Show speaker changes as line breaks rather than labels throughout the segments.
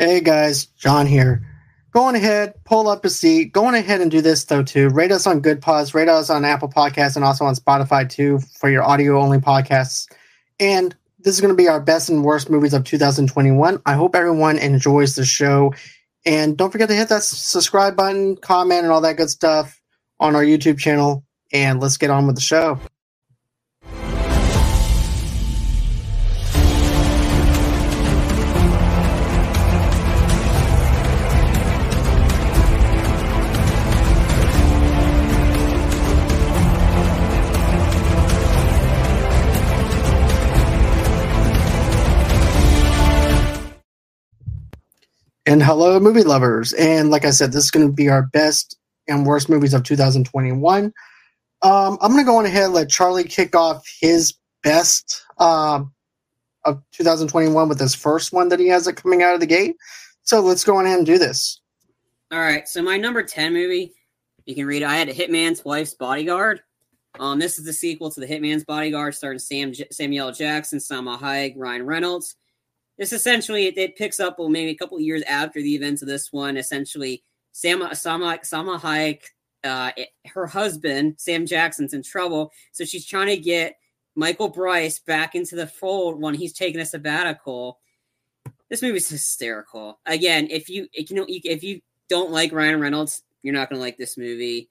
Hey guys, John here. Going ahead, pull up a seat. Going ahead and do this though too. Rate us on Goodpods, rate us on Apple Podcasts, and also on Spotify too for your audio only podcasts. And this is going to be our best and worst movies of 2021. I hope everyone enjoys the show. And don't forget to hit that subscribe button, comment, and all that good stuff on our YouTube channel. And let's get on with the show. And hello, movie lovers. And like I said, this is going to be our best and worst movies of 2021. Um, I'm going to go on ahead and let Charlie kick off his best um, of 2021 with his first one that he has it coming out of the gate. So let's go on ahead and do this.
All right. So my number 10 movie, you can read. I had a Hitman's Wife's Bodyguard. Um, this is the sequel to the Hitman's Bodyguard, starring Sam Samuel Jackson, Salma Hayek, Ryan Reynolds this essentially it, it, picks up well maybe a couple years after the events of this one. Essentially, Sam Sama Salma Hayek, uh, it, her husband Sam Jackson's in trouble, so she's trying to get Michael Bryce back into the fold when he's taking a sabbatical. This movie's hysterical. Again, if you if you know if you don't like Ryan Reynolds, you're not gonna like this movie.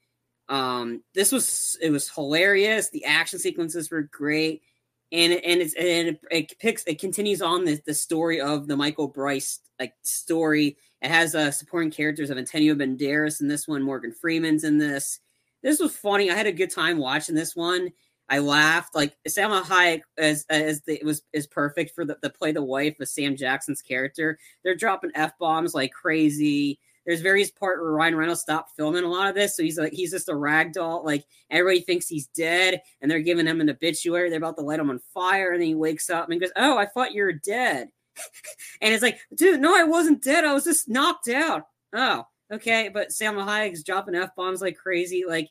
Um, this was it was hilarious. The action sequences were great and and it's and it, it picks it continues on the, the story of the Michael Bryce like story. It has uh, supporting characters of Antonio Banderas in this one, Morgan Freeman's in this. This was funny. I had a good time watching this one. I laughed. Like Salma Hayek as as the, was is perfect for the, the play the wife of Sam Jackson's character. They're dropping f bombs like crazy. There's various part where Ryan Reynolds stopped filming a lot of this, so he's like he's just a rag doll. Like everybody thinks he's dead, and they're giving him an obituary. They're about to light him on fire, and then he wakes up and goes, "Oh, I thought you were dead." and it's like, dude, no, I wasn't dead. I was just knocked out. Oh, okay. But Salma Hayek's dropping f bombs like crazy. Like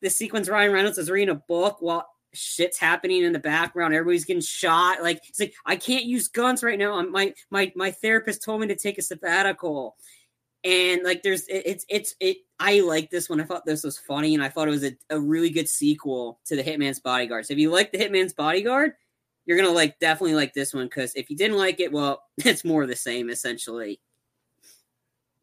the sequence, Ryan Reynolds is reading a book while shit's happening in the background. Everybody's getting shot. Like it's like I can't use guns right now. I'm, my my my therapist told me to take a sabbatical and like there's it, it's it's it i like this one. I thought this was funny and i thought it was a, a really good sequel to the hitman's bodyguard. So if you like the hitman's bodyguard you're gonna like definitely like this one because if you didn't like it well it's more the same essentially.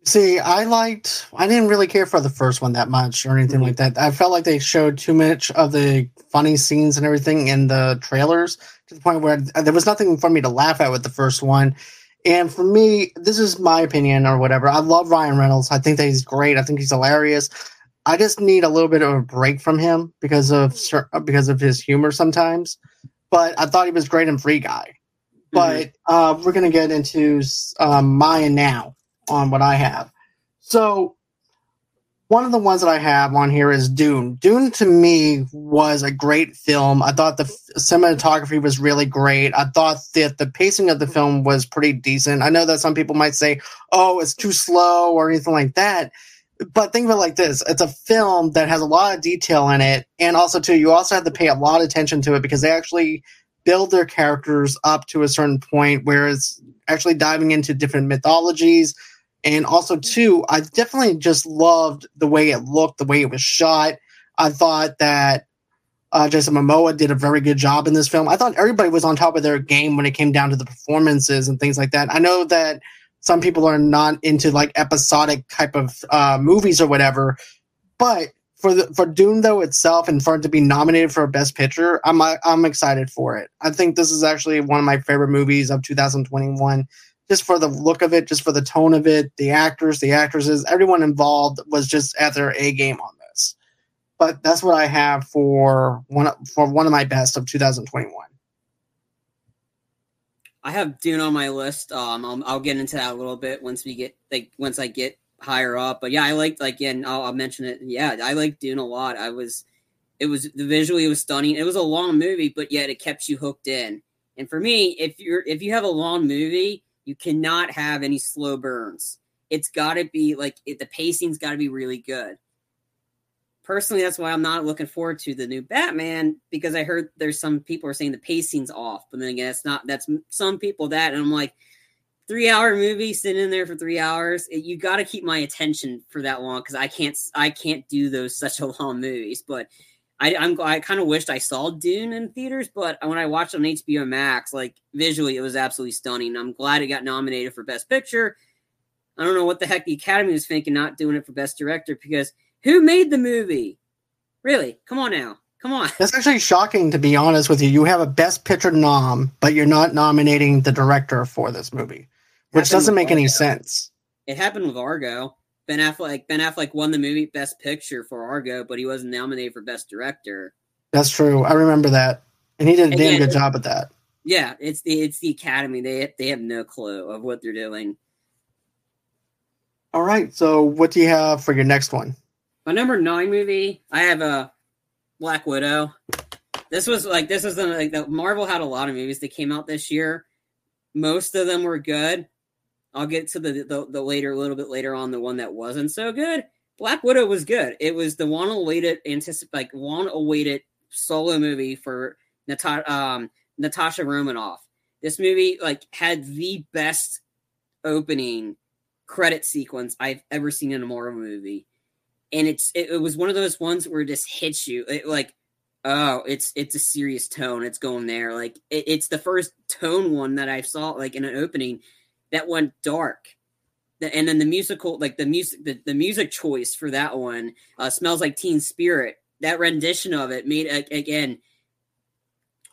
See i liked i didn't really care for the first one that much or anything mm-hmm. like that. I felt like they showed too much of the funny scenes and everything in the trailers to the point where there was nothing for me to laugh at with the first one and for me, this is my opinion or whatever. I love Ryan Reynolds. I think that he's great. I think he's hilarious. I just need a little bit of a break from him because of because of his humor sometimes. But I thought he was great in Free Guy. But mm-hmm. uh, we're gonna get into um, mine now on what I have. So one of the ones that I have on here is Dune. Dune to me was a great film. I thought the cinematography was really great. I thought that the pacing of the film was pretty decent. I know that some people might say, "Oh, it's too slow" or anything like that. But think of it like this: it's a film that has a lot of detail in it, and also too, you also have to pay a lot of attention to it because they actually build their characters up to a certain point where it's actually diving into different mythologies and also, too, I definitely just loved the way it looked, the way it was shot. I thought that uh, Jason Momoa did a very good job in this film. I thought everybody was on top of their game when it came down to the performances and things like that. I know that some people are not into like episodic type of uh, movies or whatever, but for the for Dune though itself and for it to be nominated for Best Picture, I'm I'm excited for it. I think this is actually one of my favorite movies of 2021 just for the look of it, just for the tone of it, the actors, the actresses, everyone involved was just at their A game on this. But that's what I have for one for one of my best of 2021. I
have Dune on my list. Um, I'll, I'll get into that a little bit once we get like once I get higher up. But yeah, I liked like again. I'll, I'll mention it. Yeah, I like Dune a lot. I was, it was the visually it was stunning. It was a long movie, but yet it kept you hooked in. And for me, if you're if you have a long movie, you cannot have any slow burns. It's got to be like it, the pacing's got to be really good. Personally, that's why I'm not looking forward to the new Batman because I heard there's some people are saying the pacing's off, but then again, it's not. That's some people that, and I'm like, three hour movie sitting in there for three hours it, you got to keep my attention for that long because i can't i can't do those such a long movies but i i'm i kind of wished i saw dune in theaters but when i watched it on hbo max like visually it was absolutely stunning. I'm glad it got nominated for best picture. I don't know what the heck the academy was thinking not doing it for best director because who made the movie? Really? Come on now. Come on.
That's actually shocking, to be honest with you. You have a Best Picture nom, but you're not nominating the director for this movie, which doesn't make any sense.
It happened with Argo. Ben Affleck Ben Affleck won the movie Best Picture for Argo, but he wasn't nominated for Best Director.
That's true. I remember that, and he did a damn good job at that.
Yeah, it's the it's the Academy. They they have no clue of what they're doing.
All right. So, what do you have for your next one?
My number nine movie, I have a Black Widow. This was like this was the, like the Marvel had a lot of movies that came out this year. Most of them were good. I'll get to the the, the later a little bit later on the one that wasn't so good. Black Widow was good. It was the one awaited anticip like one awaited solo movie for Nata- um, Natasha Romanoff. This movie like had the best opening credit sequence I've ever seen in a Marvel movie and it's it, it was one of those ones where it just hits you it, like oh it's it's a serious tone it's going there like it, it's the first tone one that i saw like in an opening that went dark and then the musical like the music the, the music choice for that one uh smells like teen spirit that rendition of it made again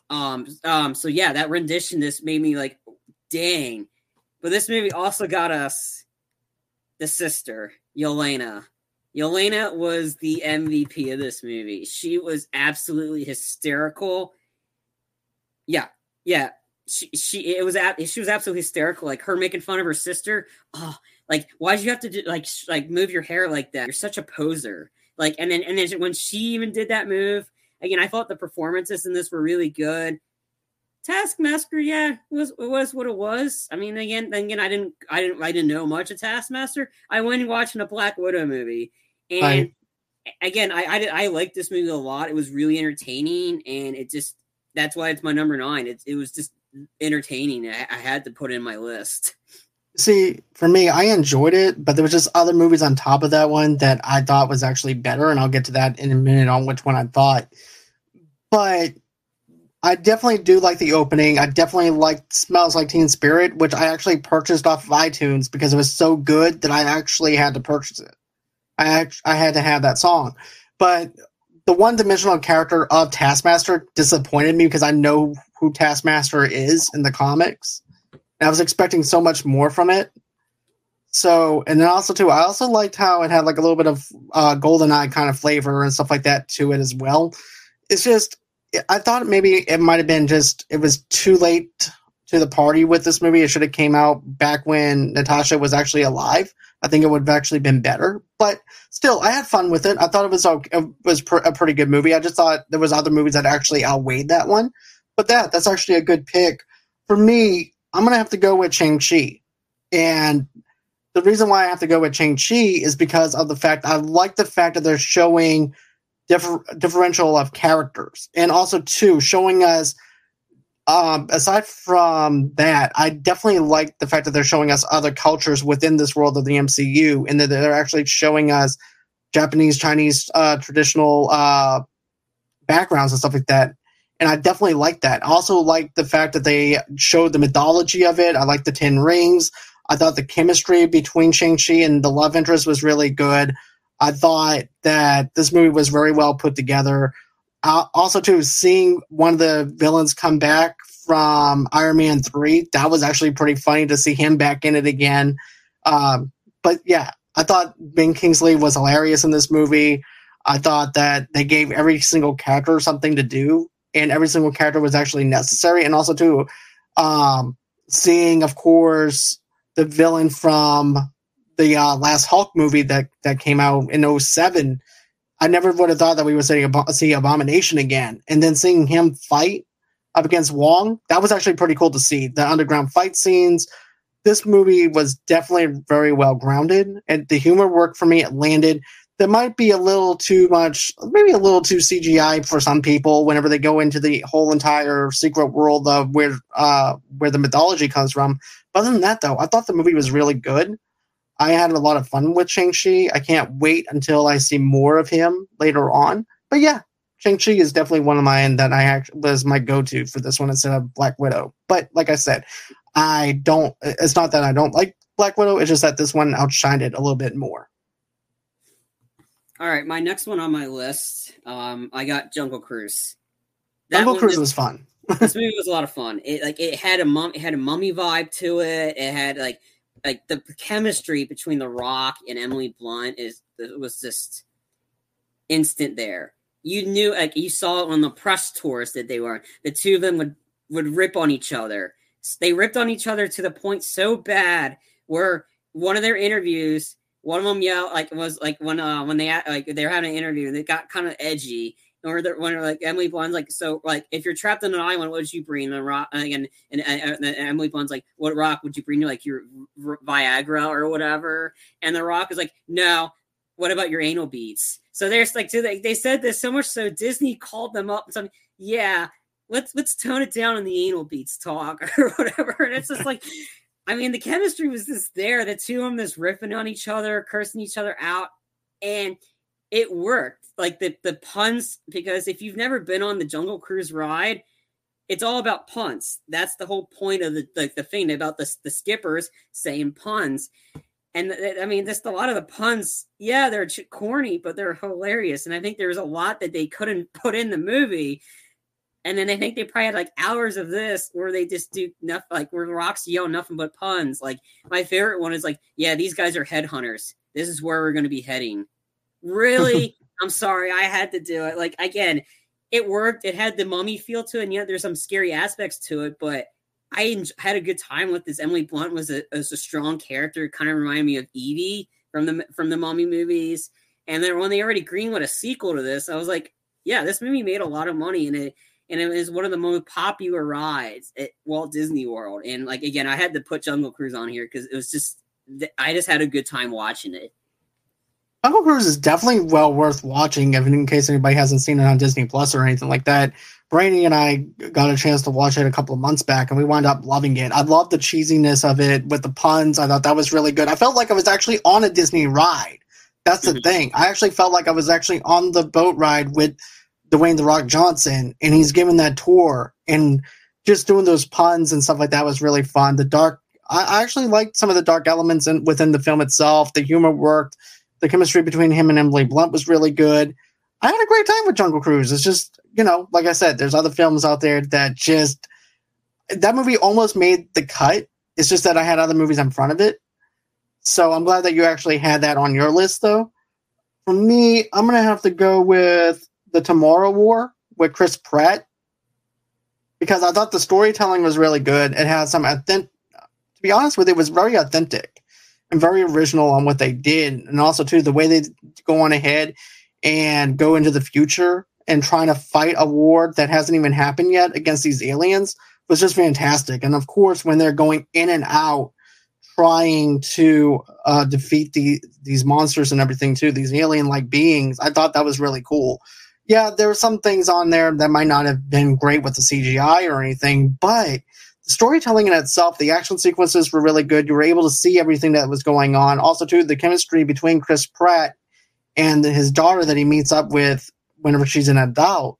um um so yeah that rendition just made me like dang but this movie also got us the sister yelena Yelena was the MVP of this movie. She was absolutely hysterical. Yeah, yeah. She she it was at she was absolutely hysterical. Like her making fun of her sister. Oh, like why'd you have to do like sh- like move your hair like that? You're such a poser. Like and then and then when she even did that move again, I thought the performances in this were really good. Taskmaster, yeah, it was it was what it was. I mean, again, then again, I didn't, I didn't, I didn't know much of Taskmaster. I went and watching a Black Widow movie, and again, I, I I liked this movie a lot. It was really entertaining, and it just that's why it's my number nine. It it was just entertaining. I, I had to put in my list.
See, for me, I enjoyed it, but there was just other movies on top of that one that I thought was actually better, and I'll get to that in a minute on which one I thought. But I definitely do like the opening. I definitely like Smells Like Teen Spirit, which I actually purchased off of iTunes because it was so good that I actually had to purchase it. I I had to have that song. But the one-dimensional character of Taskmaster disappointed me because I know who Taskmaster is in the comics. And I was expecting so much more from it. So, and then also too, I also liked how it had like a little bit of uh, golden eye kind of flavor and stuff like that to it as well. It's just, I thought maybe it might have been just it was too late to the party with this movie. It should have came out back when Natasha was actually alive. I think it would have actually been better. But still, I had fun with it. I thought it was it was pr- a pretty good movie. I just thought there was other movies that actually outweighed that one. But that that's actually a good pick for me. I'm gonna have to go with Shang Chi, and the reason why I have to go with Shang Chi is because of the fact I like the fact that they're showing differ- differential of characters, and also too showing us. Um, aside from that, I definitely like the fact that they're showing us other cultures within this world of the MCU, and that they're actually showing us Japanese, Chinese, uh, traditional uh, backgrounds and stuff like that. And I definitely like that. I also like the fact that they showed the mythology of it. I like the Ten Rings. I thought the chemistry between Shang-Chi and the love interest was really good. I thought that this movie was very well put together. Uh, also, too, seeing one of the villains come back from Iron Man 3, that was actually pretty funny to see him back in it again. Um, but yeah, I thought Ben Kingsley was hilarious in this movie. I thought that they gave every single character something to do, and every single character was actually necessary. And also, too, um, seeing, of course, the villain from the uh, last Hulk movie that, that came out in 07. I never would have thought that we would see, Abo- see Abomination again. And then seeing him fight up against Wong, that was actually pretty cool to see. The underground fight scenes. This movie was definitely very well grounded, and the humor worked for me. It landed. There might be a little too much, maybe a little too CGI for some people whenever they go into the whole entire secret world of where uh, where the mythology comes from. But other than that, though, I thought the movie was really good. I had a lot of fun with Shang-Chi. I can't wait until I see more of him later on. But yeah, Shang-Chi is definitely one of mine that I actually was my go-to for this one instead of Black Widow. But like I said, I don't it's not that I don't like Black Widow, it's just that this one outshined it a little bit more.
All right, my next one on my list, um, I got Jungle Cruise.
That Jungle Cruise was fun.
this movie was a lot of fun. It like it had a mum, it had a mummy vibe to it. It had like like the chemistry between The Rock and Emily Blunt is it was just instant there. You knew like you saw it on the press tours that they were. The two of them would would rip on each other. They ripped on each other to the point so bad where one of their interviews, one of them yelled like was like when uh when they like they were having an interview, they got kind of edgy or the when like Emily Blunt's like, so like if you're trapped in an island, what would you bring? And rock and, and, and, and Emily Blunt's like, what rock would you bring? To like your Viagra or whatever. And the Rock is like, no. What about your anal beads? So there's like, they, they said this so much so Disney called them up and said, yeah, let's let's tone it down in the anal beats talk or whatever. And it's just like, I mean, the chemistry was just there. The two of them just riffing on each other, cursing each other out, and it worked like the the puns because if you've never been on the Jungle Cruise ride, it's all about puns. That's the whole point of the like the thing about the the skippers saying puns. And I mean, just a lot of the puns, yeah, they're corny, but they're hilarious. And I think there's a lot that they couldn't put in the movie. And then I think they probably had like hours of this where they just do nothing, like where rocks yell nothing but puns. Like my favorite one is like, yeah, these guys are headhunters. This is where we're going to be heading. Really? I'm sorry, I had to do it. Like again, it worked. It had the mummy feel to it, and yet there's some scary aspects to it. But I had a good time with this. Emily Blunt was a, was a strong character. Kind of reminded me of Evie from the from the mummy movies. And then when they already greenlit a sequel to this, I was like, yeah, this movie made a lot of money, and it and it was one of the most popular rides at Walt Disney World. And like again, I had to put Jungle Cruise on here because it was just I just had a good time watching it.
Jungle Cruise is definitely well worth watching, if in case anybody hasn't seen it on Disney Plus or anything like that. Brainy and I got a chance to watch it a couple of months back, and we wound up loving it. I loved the cheesiness of it with the puns. I thought that was really good. I felt like I was actually on a Disney ride. That's the mm-hmm. thing. I actually felt like I was actually on the boat ride with Dwayne the Rock Johnson, and he's giving that tour and just doing those puns and stuff like that was really fun. The dark, I, actually liked some of the dark elements in, within the film itself. The humor worked the chemistry between him and Emily Blunt was really good. I had a great time with Jungle Cruise. It's just, you know, like I said, there's other films out there that just that movie almost made the cut. It's just that I had other movies in front of it. So I'm glad that you actually had that on your list though. For me, I'm gonna have to go with the Tomorrow War with Chris Pratt. Because I thought the storytelling was really good. It had some authentic to be honest with you, it was very authentic and very original on what they did, and also too the way they go on ahead and go into the future and trying to fight a war that hasn't even happened yet against these aliens was just fantastic. And of course, when they're going in and out trying to uh, defeat the these monsters and everything too, these alien-like beings, I thought that was really cool. Yeah, there were some things on there that might not have been great with the CGI or anything, but the storytelling in itself, the action sequences were really good. You were able to see everything that was going on. Also, too, the chemistry between Chris Pratt and his daughter that he meets up with whenever she's an adult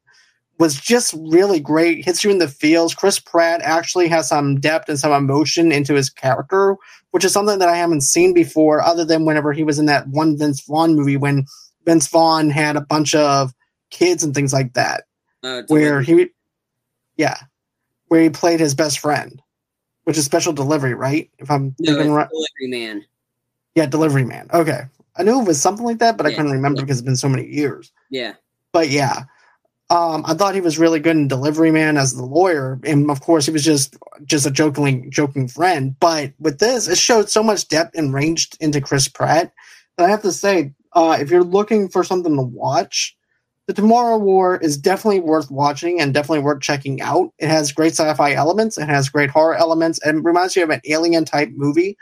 was just really great. Hits you in the feels. Chris Pratt actually has some depth and some emotion into his character, which is something that I haven't seen before, other than whenever he was in that one Vince Vaughn movie when Vince Vaughn had a bunch of kids and things like that. Uh, where he, yeah, where he played his best friend, which is Special Delivery, right? If I'm
no, right. Delivery Man.
Yeah, Delivery Man. Okay, I knew it was something like that, but yeah, I couldn't remember yeah. because it's been so many years.
Yeah.
But yeah, um, I thought he was really good in Delivery Man as the lawyer, and of course he was just just a joking joking friend. But with this, it showed so much depth and range into Chris Pratt. And I have to say, uh, if you're looking for something to watch, the Tomorrow War is definitely worth watching and definitely worth checking out. It has great sci-fi elements, it has great horror elements, and reminds you of an alien type movie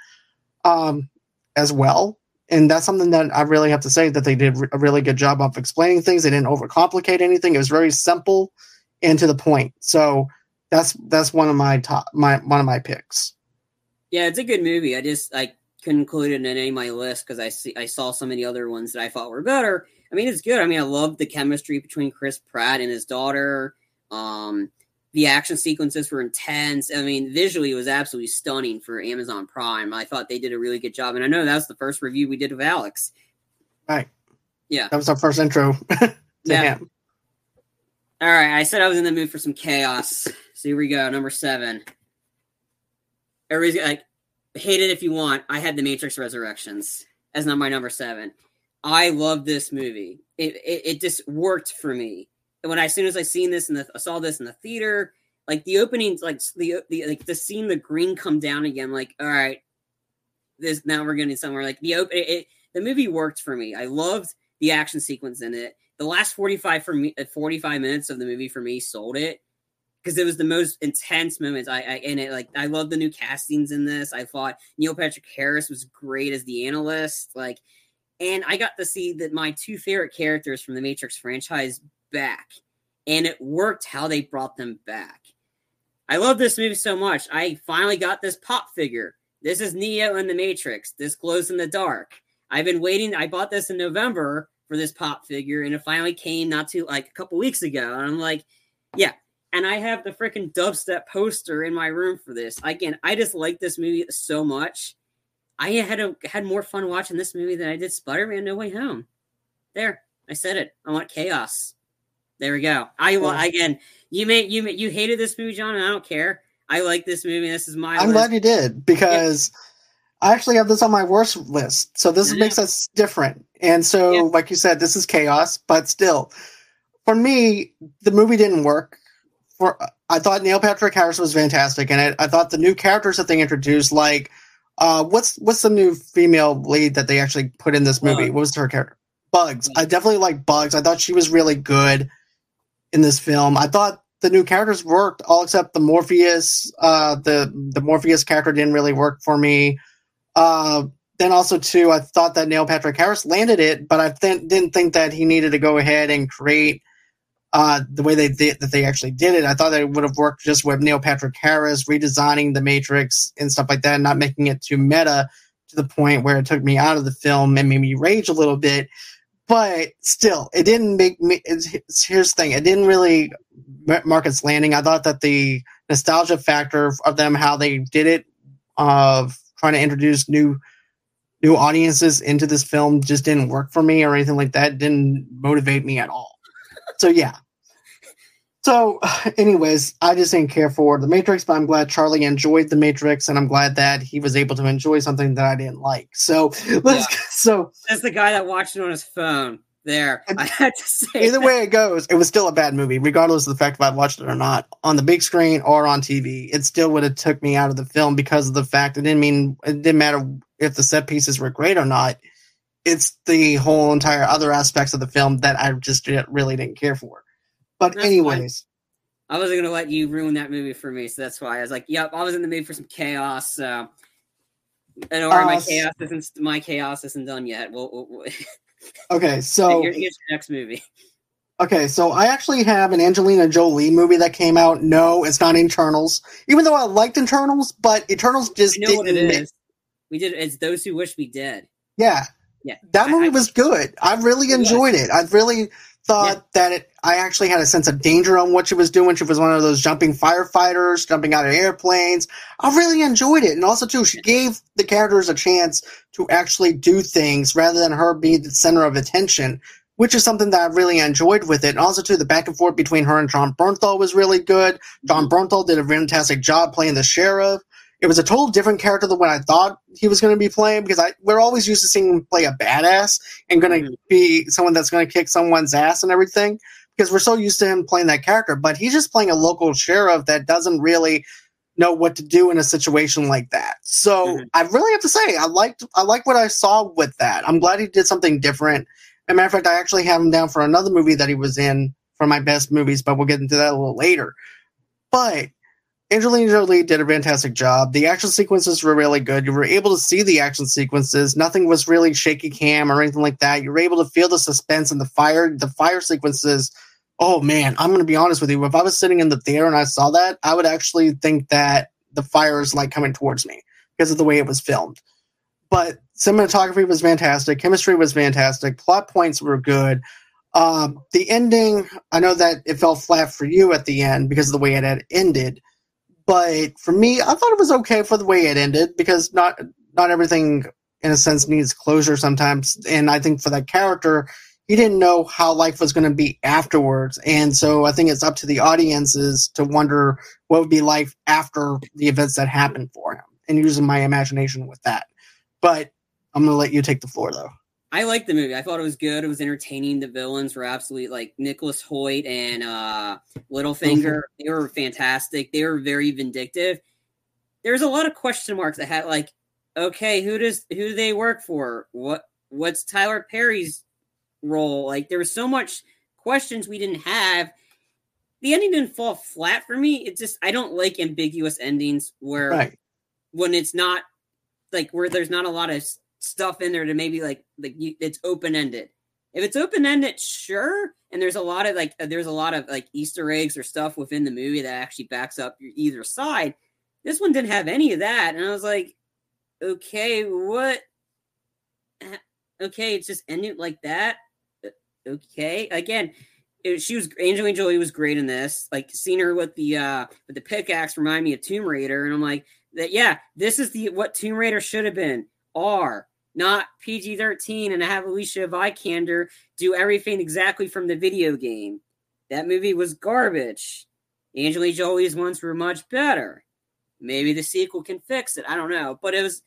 um, as well. And that's something that I really have to say that they did a really good job of explaining things. They didn't overcomplicate anything. It was very simple and to the point. So that's that's one of my top my one of my picks.
Yeah, it's a good movie. I just like couldn't include it in any of my list because I see I saw of the other ones that I thought were better. I mean, it's good. I mean, I love the chemistry between Chris Pratt and his daughter. Um, the action sequences were intense. I mean, visually, it was absolutely stunning for Amazon Prime. I thought they did a really good job, and I know that was the first review we did of Alex.
Right.
Yeah.
That was our first intro to
Yeah.
him.
All right, I said I was in the mood for some chaos. So here we go, number seven. Everybody's like, hate it if you want. I had The Matrix Resurrections as not my number seven. I love this movie. It, it it just worked for me. And when I, as soon as I seen this and I saw this in the theater, like the openings, like the the like the scene, the green come down again. Like, all right, this now we're getting somewhere. Like the open, it, it, the movie worked for me. I loved the action sequence in it. The last forty five for me, uh, forty five minutes of the movie for me sold it because it was the most intense moments. I, I and it like I love the new castings in this. I thought Neil Patrick Harris was great as the analyst. Like, and I got to see that my two favorite characters from the Matrix franchise back, and it worked how they brought them back. I love this movie so much. I finally got this pop figure. This is Neo in the Matrix. This glows in the dark. I've been waiting. I bought this in November for this pop figure, and it finally came not too like a couple weeks ago. And I'm like, yeah. And I have the freaking dubstep poster in my room for this. Again, I just like this movie so much. I had a, had more fun watching this movie than I did Spider-Man: No Way Home. There, I said it. I want chaos. There we go. I will again. You may you may, you hated this movie, John, and I don't care. I like this movie. This is my.
I'm
list.
glad you did because I actually have this on my worst list. So this
Yeah.
makes us different. And so,
Yeah.
like you said, this is chaos, but still, for me, the movie didn't work. For I thought Neil Patrick Harris was fantastic in it. I thought the new characters that they introduced, like uh, what's what's the new female lead that they actually put in this movie?
Bug.
What was her character? Bugs. I definitely like Bugs. I thought she was really good in this film. I thought the new characters worked, all except the Morpheus. Uh, the the Morpheus character didn't really work for me. Uh, then also too, I thought that Neil Patrick Harris landed it, but I th- didn't think that he needed to go ahead and create uh, the way they did that they actually did it. I thought that it would have worked just with Neil Patrick Harris redesigning the Matrix and stuff like that, not making it too meta to the point where it took me out of the film and made me rage a little bit. But still, it didn't make me. Here's the thing: it didn't really ma- mark its landing. I thought that the nostalgia factor of them, how they did it, of trying to introduce new new audiences into this film, just didn't work for me or anything like that. Didn't motivate me at all. So yeah. So, anyways, I just didn't care for the Matrix, but I'm glad Charlie enjoyed the Matrix, and I'm glad that he was able to enjoy something that I didn't like. So let's. So
That's the guy that watched it on his phone. There, I had to say.
either
that.
way it goes, it was still a bad movie, regardless of the fact if I watched it or not on the big screen or on TV. It still would have took me out of the film because of the fact it didn't mean it didn't matter if the set pieces were great or not. It's the whole entire other aspects of the film that I just really didn't care for. But
That's
anyways,
I wasn't gonna let you ruin that movie for me, so that's why I was like, "Yep, I was in the mood for some chaos." So, and or my
Uh,
chaos isn't my chaos isn't done yet. We'll, we'll, we'll
okay, so
here's your next movie.
Okay, so I actually have an Angelina Jolie movie that came out. No, it's not Eternals. Even though I liked Eternals, but Eternals just
I know what it
didn't.
is. We did. It's Those Who Wish Me Dead.
Yeah,
Yeah,
that
I-
movie
I-
was good. I really enjoyed it. I really thought that it. I actually had a sense of danger on what she was doing. She was one of those jumping firefighters, jumping out of airplanes. I really enjoyed it, and also too, she gave the characters a chance to actually do things rather than her being the center of attention. Which is something that I really enjoyed with it. And also, too, the back and forth between her and Jon Bernthal was really good. Jon mm-hmm. Bernthal did a fantastic job playing the sheriff. It was a total different character than what I thought he was going to be playing because I we're always used to seeing him play a badass and going to
Mhm.
be someone that's going to kick someone's ass and everything because we're so used to him playing that character. But he's just playing a local sheriff that doesn't really know what to do in a situation like that. So
Mhm.
I really have to say I liked I like what I saw with that. I'm glad he did something different. As a matter of fact, I actually have him down for another movie that he was in for my best movies, but we'll get into that a little later. But Angelina Jolie did a fantastic job. The action sequences were really good. You were able to see the action sequences. Nothing was really shaky cam or anything like that. You were able to feel the suspense and the fire. The fire sequences. Oh man, I'm going to be honest with you. If I was sitting in the theater and I saw that, I would actually think that the fire is like coming towards me because of the way it was filmed. But cinematography was fantastic, chemistry was fantastic, plot points were good. Um, the ending, I know that it fell flat for you at the end because of the way it had ended, but for me, I thought it was okay for the way it ended because not not everything in a sense needs closure sometimes, and I think for that character, he didn't know how life was going to be afterwards, and so I think it's up to the audiences to wonder what would be life after the events that happened for him, and using my imagination with that. But I'm going to let you take the floor though.
I liked the movie. I thought it was good. It was entertaining. The villains were absolutely like Nicholas Hoult and uh, Littlefinger. Mm-hmm. They were fantastic. They were very vindictive. There's a lot of question marks that had like, okay, who does who do they work for? What what's Tyler Perry's role? Like there was so much questions we didn't have. The ending didn't fall flat for me. It's just I don't like ambiguous endings where right. when it's not like where there's not a lot of stuff in there to maybe like like you, it's open ended. If it's open ended, sure. And there's a lot of like uh, there's a lot of like Easter eggs or stuff within the movie that actually backs up either side. This one didn't have any of that, and I was like, okay, what? Okay, it's just ended like that. Uh, okay, again, it, she was Angelina Jolie was great in this. Like seeing her with the uh with the pickaxe remind me of Tomb Raider, and I'm like that. Yeah, this is the what Tomb Raider should have been. R not PG 13, and have Alicia Vikander do everything exactly from the video game. That movie was garbage. Angelina Jolie's ones were much better. Maybe the sequel can fix it. I don't know. But it was,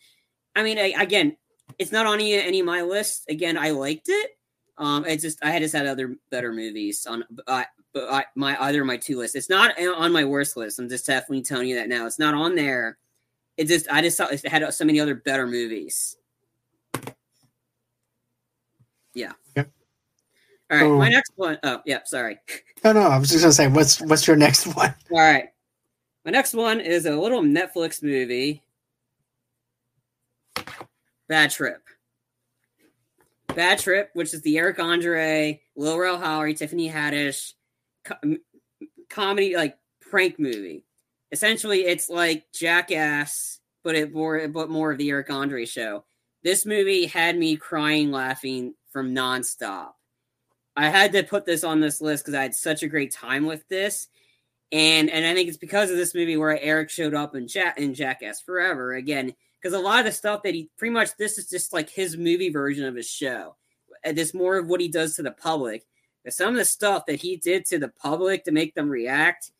I mean, I, again, it's not on any, any of my lists. Again, I liked it. Um, it's just I had just had other better movies on, uh, but I, my either my two lists. It's not on my worst list. I'm just definitely telling you that now. It's not on there. It just I just saw it had so many other better movies. Yeah.
Yep.
All right, my next one. Oh, yeah, sorry.
No, no, I was just gonna say, what's what's your next one?
All right, my next one is a little Netflix movie. Bad Trip. Bad Trip, which is the Eric Andre, Lil Rel Howery, Tiffany Haddish co- comedy like prank movie. Essentially, it's like Jackass, but it more but more of the Eric Andre show. This movie had me crying, laughing from nonstop. I had to put this on this list because I had such a great time with this. And and I think it's because of this movie where Eric showed up in, Jack, in Jackass Forever again. Because a lot of the stuff that he pretty much this is just like his movie version of his show. This more of what he does to the public. But some of the stuff that he did to the public to make them react.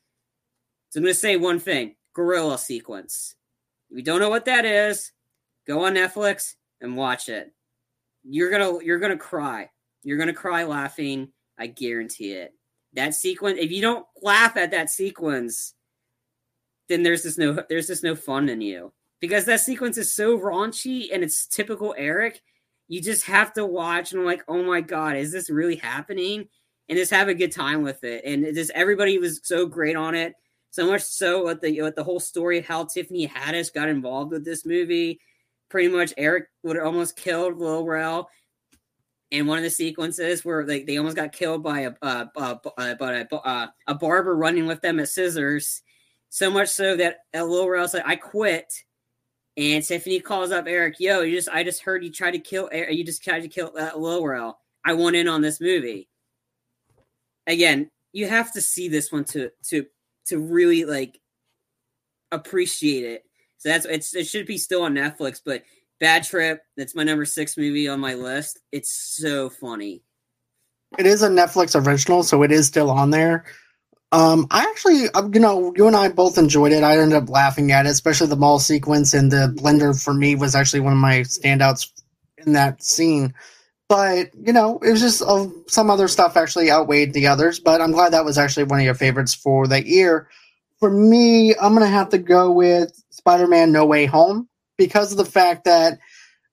So I'm going to say one thing: gorilla sequence. If you don't know what that is, go on Netflix and watch it you're gonna you're gonna cry. You're gonna cry laughing. I guarantee it. That sequence. If you don't laugh at that sequence, then there's just no there's just no fun in you because that sequence is so raunchy and it's typical Eric. You just have to watch and I'm like, oh my god, is this really happening? And just have a good time with it. And just everybody was so great on it. So much so with the with the whole story of how Tiffany Haddish got involved with this movie pretty much Eric would have almost killed Lil Rel in one of the sequences where like they almost got killed by a uh, uh, uh, a, uh, a barber running with them at scissors. So much so that Lil Rel said, "I quit." And Tiffany calls up Eric, "Yo, you just I just heard you tried to kill you just tried to kill uh, Lil Rel. I want in on this movie." Again, you have to see this one to to to really like appreciate it so that's it's it should be still on Netflix, but Bad Trip, that's my number six movie on my list. It's so funny.
It is a Netflix original, so it is still on there. Um, I actually, uh, you know, you and I both enjoyed it. I ended up laughing at it, especially the mall sequence and the blender for me was actually one of my standouts in that scene. But you know, it was just uh, some other stuff actually outweighed the others. But I'm glad that was actually one of your favorites for that year for me, I'm to have to go with Spider Man No Way Home because of the fact that,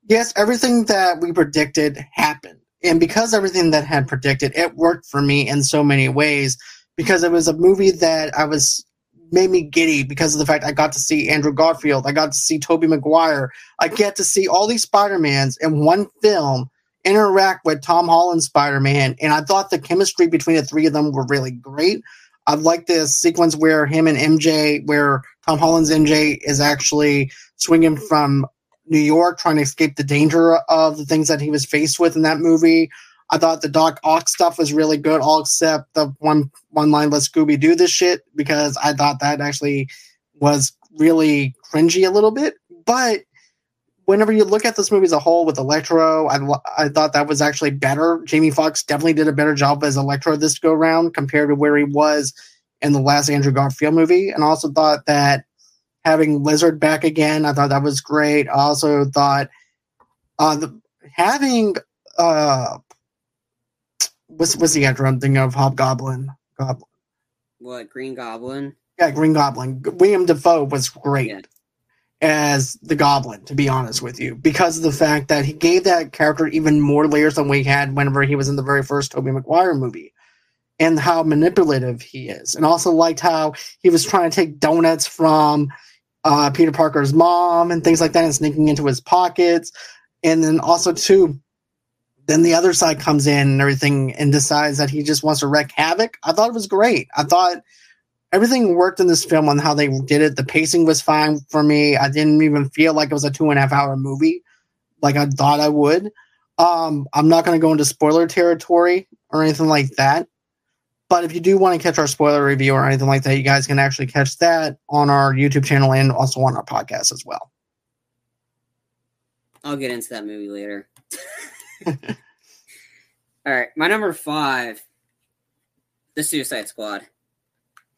yes, everything that we predicted happened. And because everything that had predicted, it worked for me in so many ways because it was a movie that I was made me giddy because of the fact I got to see Andrew Garfield, I got to see Tobey Maguire, I get to see all these Spider-Mans in one film interact with Tom Holland Spider-Man, and I thought the chemistry between the three of them were really great. I like this sequence where him and MJ, where Tom Holland's MJ is actually swinging from New York, trying to escape the danger of the things that he was faced with in that movie. I thought the Doc Ock stuff was really good, all except the one one line "Let Scooby-Doo this shit" because I thought that actually was really cringy a little bit. But whenever you look at this movie as a whole with Electro, I, I thought that was actually better. Jamie Foxx definitely did a better job as Electro this go round compared to where he was in the last Andrew Garfield movie. And I also thought that having Lizard back again, I thought that was great. I also thought uh, the, having uh, what's what's the actor I'm thinking of? Hobgoblin. Goblin.
What Green Goblin?
Yeah, Green Goblin. William Dafoe was great yeah. As the Goblin, to be honest with you, because of the fact that he gave that character even more layers than we had whenever he was in the very first Tobey Maguire movie. And how manipulative he is, and also liked how he was trying to take donuts from uh, Peter Parker's mom and things like that, and sneaking into his pockets. And then also too, then the other side comes in and everything and decides that he just wants to wreak havoc. I thought it was great. I thought everything worked in this film on how they did it. The pacing was fine for me. I didn't even feel like it was a two and a half hour movie like I thought I would. Um, I'm not going to go into spoiler territory or anything like that. But if you do want to catch our spoiler review or anything like that, you guys can actually catch that on our YouTube channel and also on our podcast as well.
I'll get into that movie later. All right, my number five, The Suicide Squad.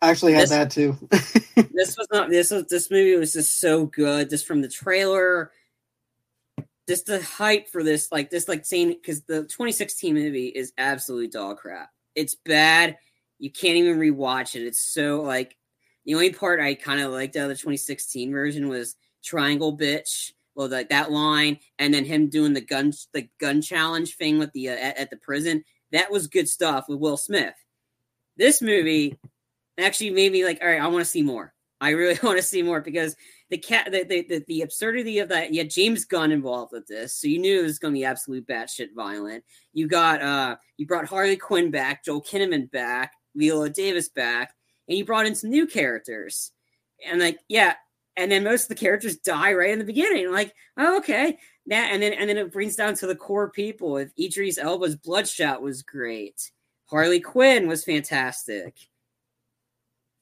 I actually had this, that too.
this was not this was this movie was just so good. Just from the trailer, just the hype for this, like this, like saying because the 2016 movie is absolute dog crap. It's bad. You can't even rewatch it. It's so like the only part I kind of liked out of the 2016 version was Triangle Bitch well like that line and then him doing the gun the gun challenge thing with the uh, at, at, the prison that was good stuff with will smith this movie actually made me like all right i want to see more i really want to see more because the cat the, the, the, the absurdity of that yeah james gunn involved with this so you knew it was going to be absolute batshit violent you got uh you brought harley quinn back joel kinnaman back viola davis back and you brought in some new characters and like yeah and then most of the characters die right in the beginning. Like, oh, okay, that, and then and then it brings down to the core people. If Idris Elba's Bloodsport was great, Harley Quinn was fantastic.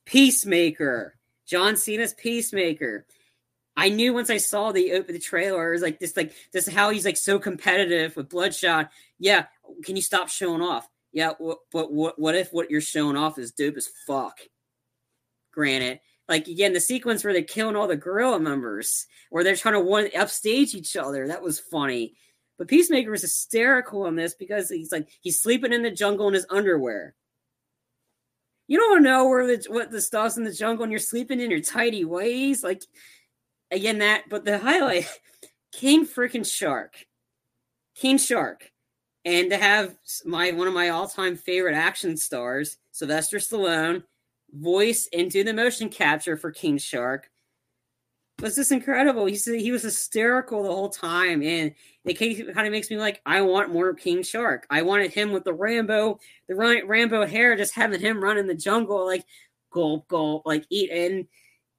Peacemaker, John Cena's Peacemaker. I knew once I saw the open the trailer, it was like this, like this, how he's like so competitive with Bloodsport. Yeah, can you stop showing off? Yeah, but what what if what you're showing off is dope as fuck? Granted, like again the sequence where they're killing all the guerrilla members or they're trying to one upstage each other that was funny but peacemaker is hysterical on this because he's like he's sleeping in the jungle in his underwear you don't know where the what the stuff's in the jungle and you're sleeping in your tidy ways like again that but the highlight king freaking shark. King shark. And to have my one of my all-time favorite action stars sylvester stallone voice into the motion capture for King Shark was just incredible. He said he was hysterical the whole time, and it kind of makes me like, I want more King Shark. I wanted him with the Rambo, the Rambo hair, just having him run in the jungle, like gulp, gulp, like eat, and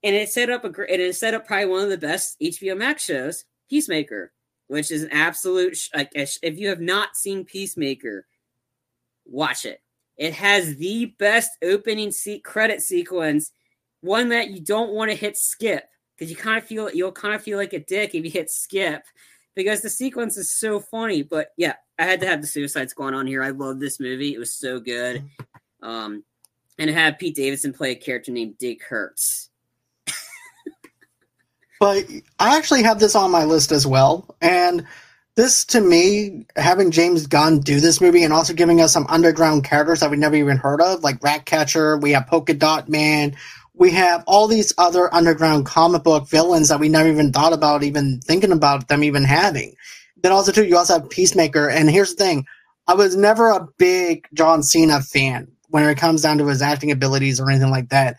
and it set up a great, and it set up probably one of the best HBO Max shows, Peacemaker, which is an absolute like if you have not seen Peacemaker, watch it. It has the best opening se- credit sequence, one that you don't want to hit skip because you kind of feel you'll kind of feel like a dick if you hit skip because the sequence is so funny. But yeah, I had to have the Suicide Squad on here. I love this movie; it was so good. Um, and had Pete Davidson play a character named Dick Hertz.
but I actually have this on my list as well, and this to me, having James Gunn do this movie and also giving us some underground characters that we never even heard of, like Ratcatcher, we have Polka Dot Man, we have all these other underground comic book villains that we never even thought about even thinking about them even having. Then also too, you also have Peacemaker, and here's the thing: I was never a big John Cena fan when it comes down to his acting abilities or anything like that,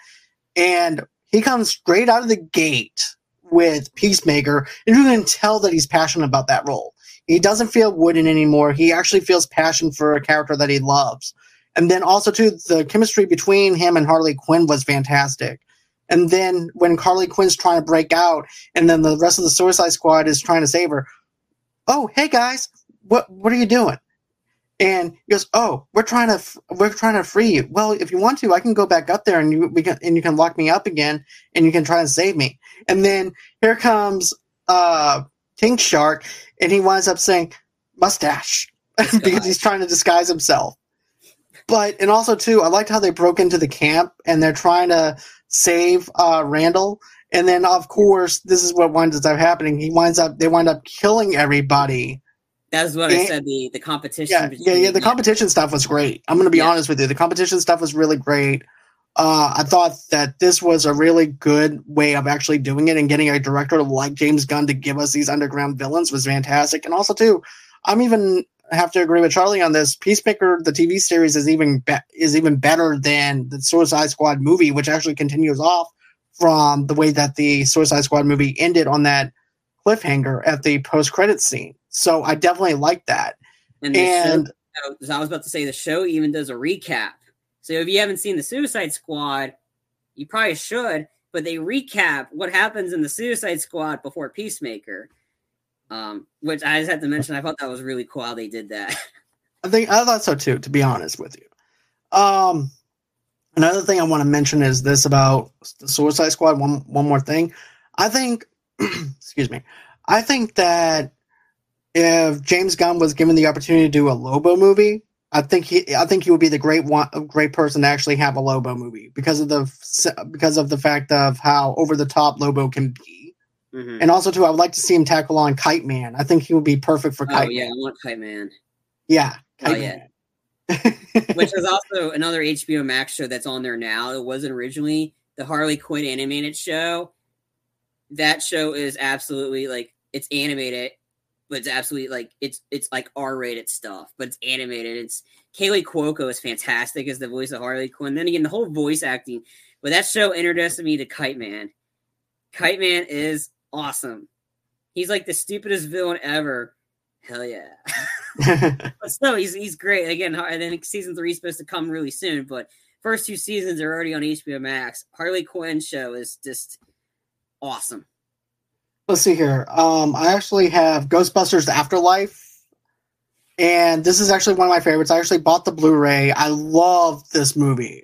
and he comes straight out of the gate with Peacemaker, and you can tell that he's passionate about that role. He doesn't feel wooden anymore. He actually feels passion for a character that he loves. And then also too, the chemistry between him and Harley Quinn was fantastic. And then when Harley Quinn's trying to break out, and then the rest of the Suicide Squad is trying to save her. Oh, hey guys, what what are you doing? And he goes, "Oh, we're trying to we're trying to free you. Well, if you want to, I can go back up there and you we can and you can lock me up again, and you can try and save me." And then here comes uh, King Shark, and he winds up saying, "Mustache," because he's trying to disguise himself. But and also too, I liked how they broke into the camp and they're trying to save uh, Randall. And then, of course, this is what winds up happening. He winds up, they wind up killing everybody
that's what and, I said. The the competition.
Yeah, yeah, yeah. The competition stuff was great. I'm going to be yeah. honest with you. The competition stuff was really great. Uh, I thought that this was a really good way of actually doing it and getting a director like James Gunn to give us these underground villains was fantastic. And also, too, I'm even have to agree with Charlie on this. Peacemaker, the TV series, is even be- is even better than the Suicide Squad movie, which actually continues off from the way that the Suicide Squad movie ended on that cliffhanger at the post credit scene. So I definitely like that. And, and
show, I was about to say, the show even does a recap. So if you haven't seen the Suicide Squad, you probably should. But they recap what happens in the Suicide Squad before Peacemaker. Um, which I just had to mention. I thought that was really cool how they did that.
I think I thought so too. To be honest with you, um, another thing I want to mention is this about the Suicide Squad. One one more thing. I think, excuse me. I think that if James Gunn was given the opportunity to do a Lobo movie, I think he I think he would be the great one great person to actually have a Lobo movie because of the because of the fact of how over the top Lobo can be. Mm-hmm. And also too, I would like to see him tackle on Kite Man. I think he would be perfect for Kite
oh, yeah,
Man.
I want Kite Man.
Yeah.
Kite oh, yeah. Which is also another HBO Max show that's on there now. It wasn't originally the Harley Quinn animated show. That show is absolutely like it's animated but it's absolutely like it's it's like R-rated stuff, but it's animated. It's Kaley Cuoco is fantastic as the voice of Harley Quinn. Then again, the whole voice acting, but that show introduced me to Kite Man. Kite Man is awesome. He's like the stupidest villain ever. Hell yeah! but still, he's he's great. Again, and then season three is supposed to come really soon, but first two seasons are already on HBO Max. Harley Quinn show is just awesome
let's see here. Um, I actually have Ghostbusters Afterlife, and this is actually one of my favorites. I actually bought the Blu-ray. I love this movie,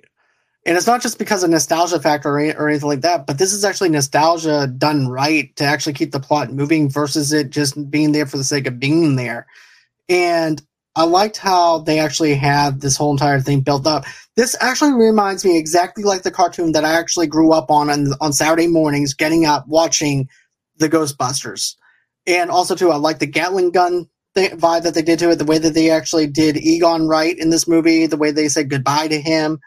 and it's not just because of nostalgia factor or, anything like that, but this is actually nostalgia done right to actually keep the plot moving versus it just being there for the sake of being there. And I liked how they actually had this whole entire thing built up. This actually reminds me exactly like the cartoon that I actually grew up on on, on Saturday mornings, getting up, watching the Ghostbusters. And also too, I like the Gatling gun vibe that they did to it. The way that they actually did Egon right in this movie, the way they said goodbye to him,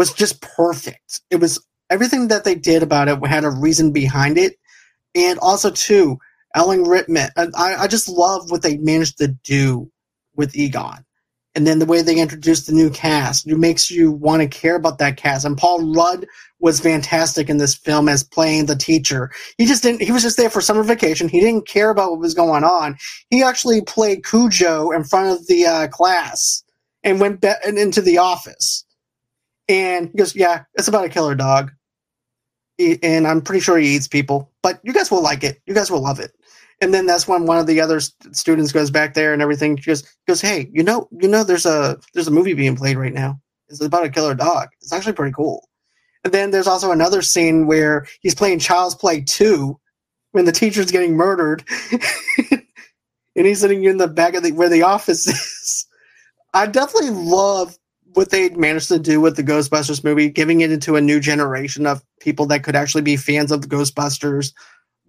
was just perfect. It was everything that they did about it had a reason behind it, and also too, Ellen Rickman. I, I just love what they managed to do with Egon. And then the way they introduced the new cast it makes you want to care about that cast. And paul rudd was fantastic in this film as playing the teacher. He just didn't he was just there for summer vacation. He didn't care about what was going on. He actually played cujo in front of the uh, class and went be- into the office and he goes yeah it's about a killer dog. And i'm pretty sure he eats people but you guys will like it. You guys will love it. And then that's when one of the other st- students goes back there and everything. Just goes hey you know you know there's a there's a movie being played right now. It's about a killer dog. It's actually pretty cool. And then there's also another scene where he's playing child's play 2 when the teacher's getting murdered. And he's sitting in the back of the where the office is. I definitely love what they managed to do with the ghostbusters movie giving it into a new generation of people that could actually be fans of the ghostbusters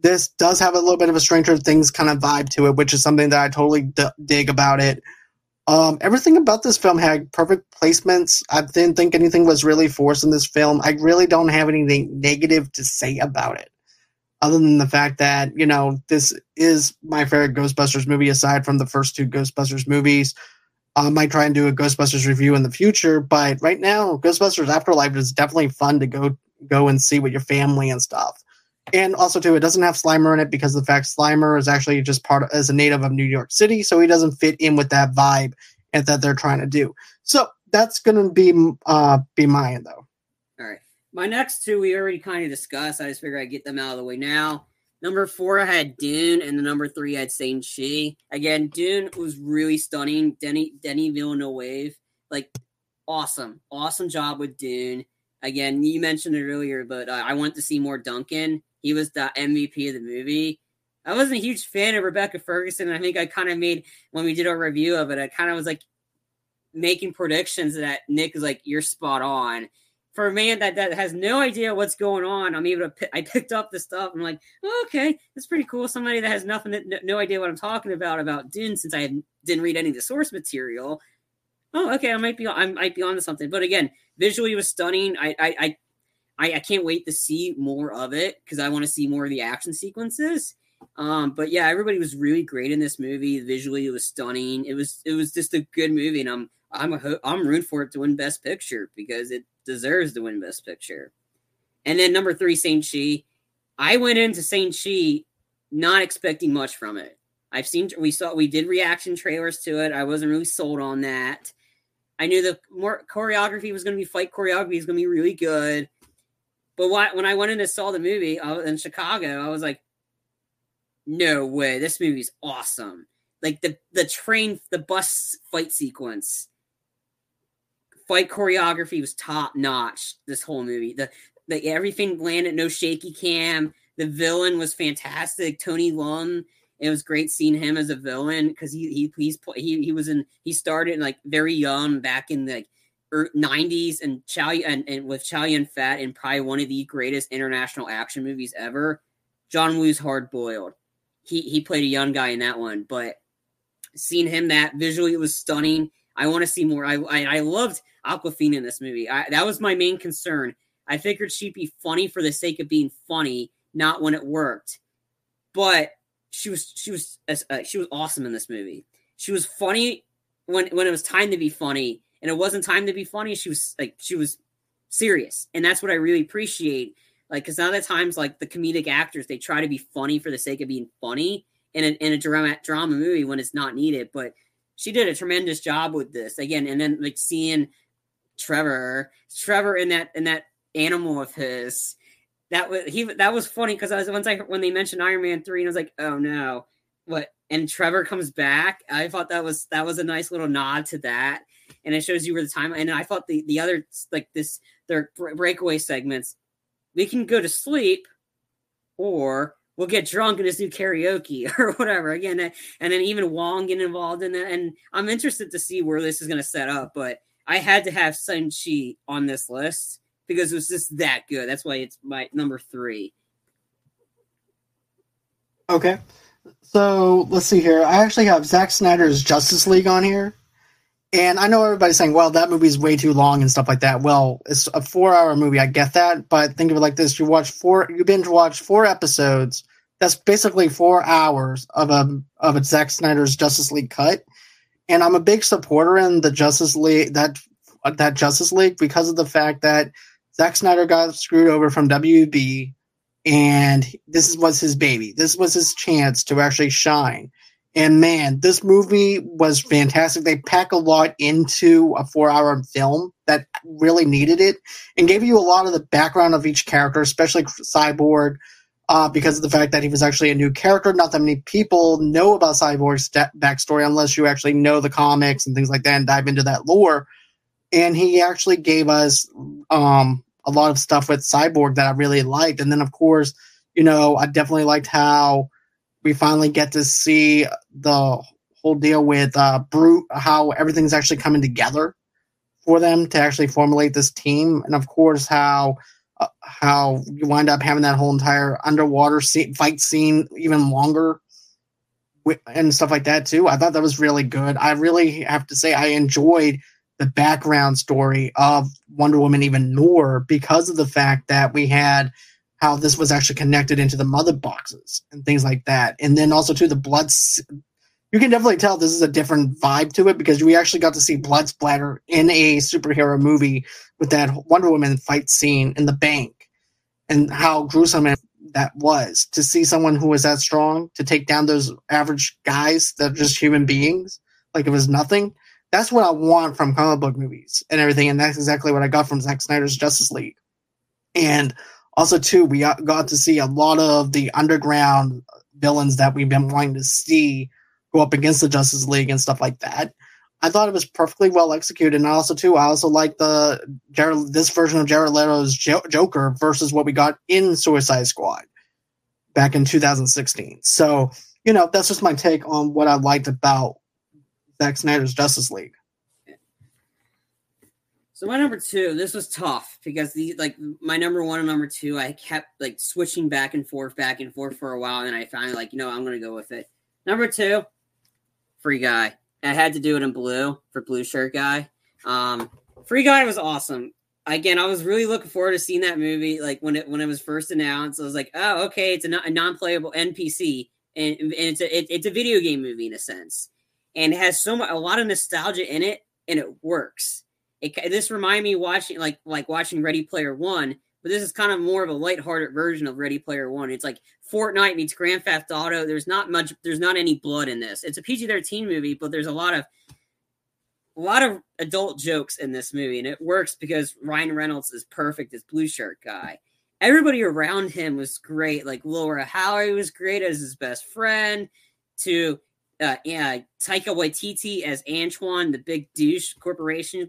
this does have a little bit of a Stranger Things kind of vibe to it, which is something that I totally d- dig about it. Um, everything about this film had perfect placements. I didn't think anything was really forced in this film. I really don't have anything negative to say about it, other than the fact that you know this is my favorite Ghostbusters movie, aside from the first two Ghostbusters movies. I might try and do a Ghostbusters review in the future, but right now, Ghostbusters Afterlife is definitely fun to go go and see with your family and stuff and also too, it doesn't have Slimer in it because the fact Slimer is actually just part of, as a native of New York City, so he doesn't fit in with that vibe and that they're trying to do. So that's gonna be uh be mine though.
All right. My next two we already kind of discussed. I just figured I'd get them out of the way now. Number four, I had Dune, and the number three, I had Saint Chi. Again, Dune was really stunning. Denny Denny Villeneuve, like awesome, awesome job with Dune. Again, you mentioned it earlier, but uh, I want to see more Duncan. He was the MVP of the movie. I wasn't a huge fan of Rebecca Ferguson. I think I kind of made when we did our review of it. I kind of was like making predictions that Nick is like, "You're spot on." For a man that, that has no idea what's going on, I'm able to. I picked up the stuff. I'm like, oh, okay, that's pretty cool. Somebody that has nothing, that, no idea what I'm talking about about Dune, since I didn't read any of the source material. Oh, okay, I might be, I might be onto something. But again, visually was stunning. I, I, I, I can't wait to see more of it because I want to see more of the action sequences. Um, but yeah, everybody was really great in this movie. Visually, it was stunning. It was it was just a good movie, and I'm I'm a, I'm rooting for it to win Best Picture because it deserves to win Best Picture. And then number three, Shang-Chi. I went into Shang-Chi not expecting much from it. I've seen we saw we did reaction trailers to it. I wasn't really sold on that. I knew the more choreography was going to be fight choreography is going to be really good. But when I went in and saw the movie in Chicago, I was like, no way, this movie's awesome. Like the the train, the bus fight sequence, fight choreography was top notch. This whole movie, the the everything landed, no shaky cam. The villain was fantastic. Tony Leung. It was great seeing him as a villain because he he he's he he was in he started like very young back in the like, er, 90s and Chow and, and with Chow Yun Fat in probably one of the greatest international action movies ever. John Woo's Hard Boiled he he played a young guy in that one, but seeing him that visually it was stunning. I want to see more. I, I, I loved Awkwafina in this movie. I, that was my main concern. I figured she'd be funny for the sake of being funny, not when it worked. But she was she was uh, she was awesome in this movie. She was funny when when it was time to be funny, and it wasn't time to be funny. She was like she was serious, and that's what I really appreciate like, because now the times like the comedic actors they try to be funny for the sake of being funny in a, in a drama drama movie when it's not needed. But she did a tremendous job with this again, and then like seeing Trevor, Trevor in that in that animal of his. That was he. That was funny because I was once I when they mentioned Iron Man three, and I was like, oh no, what? And Trevor comes back. I thought that was that was a nice little nod to that, and it shows you where the time. And I thought the the other like this their breakaway segments we can go to sleep or we'll get drunk and just do karaoke or whatever again and then even wong getting involved in that and i'm interested to see where this is going to set up but i had to have Shang-Chi on this list because it was just that good that's why it's my number three
okay so let's see here i actually have Zack snyder's justice league on here and I know everybody's saying, well, that movie's way too long and stuff like that. Well, it's a four hour movie. I get that. But think of it like this you watch four, you binge watch four episodes. That's basically four hours of a, of a Zack Snyder's Justice League cut. And I'm a big supporter in the Justice League, that, that Justice League, because of the fact that Zack Snyder got screwed over from WB. And this was his baby. This was his chance to actually shine and man, this movie was fantastic. They pack a lot into a four hour film that really needed it and gave you a lot of the background of each character, especially Cyborg, uh, because of the fact that he was actually a new character. Not that many people know about Cyborg's backstory unless you actually know the comics and things like that and dive into that lore. And he actually gave us um, a lot of stuff with Cyborg that I really liked. And then, of course, you know, I definitely liked how we finally get to see the whole deal with uh, Brute, how everything's actually coming together for them to actually formulate this team, and of course how uh, how you wind up having that whole entire underwater scene, fight scene even longer and stuff like that too. I thought that was really good. I really have to say I enjoyed the background story of Wonder Woman even more because of the fact that we had how this was actually connected into the mother boxes and things like that. And then also to the blood. You can definitely tell this is a different vibe to it because we actually got to see blood splatter in a superhero movie with that Wonder Woman fight scene in the bank and how gruesome that was to see someone who was that strong to take down those average guys that are just human beings like it was nothing that's what I want from comic book movies and everything, and that's exactly what I got from Zack Snyder's Justice League. And also, too, we got, got to see a lot of the underground villains that we've been wanting to see go up against the Justice League and stuff like that. I thought it was perfectly well executed, and also too, I also like the Jared, this version of Jared Leto's jo- Joker versus what we got in Suicide Squad back in 2016. So you know, that's just my take on what I liked about Zack Snyder's Justice League.
So my number two, this was tough because the like my number one and number two, I kept like switching back and forth, back and forth for a while, and I finally like, you know, I'm gonna go with it. Number two, Free Guy. I had to do it in blue for blue shirt guy. Um, Free Guy was awesome. Again, I was really looking forward to seeing that movie. Like when it when it was first announced, I was like, oh, okay, it's a, a non-playable NPC, and, and it's a it, it's a video game movie in a sense, and it has so much a lot of nostalgia in it, and it works. It this remind me watching like like watching Ready Player One, but this is kind of more of a lighthearted version of Ready Player One. It's like Fortnite meets Grand Theft Auto. There's not much. There's not any blood in this. It's a PG-13 movie, but there's a lot of a lot of adult jokes in this movie, and it works because Ryan Reynolds is perfect as Blue Shirt guy. Everybody around him was great. Like Lil Rel Howery was great as his best friend. To uh, yeah, Taika Waititi as Antoine, the big douche corporation,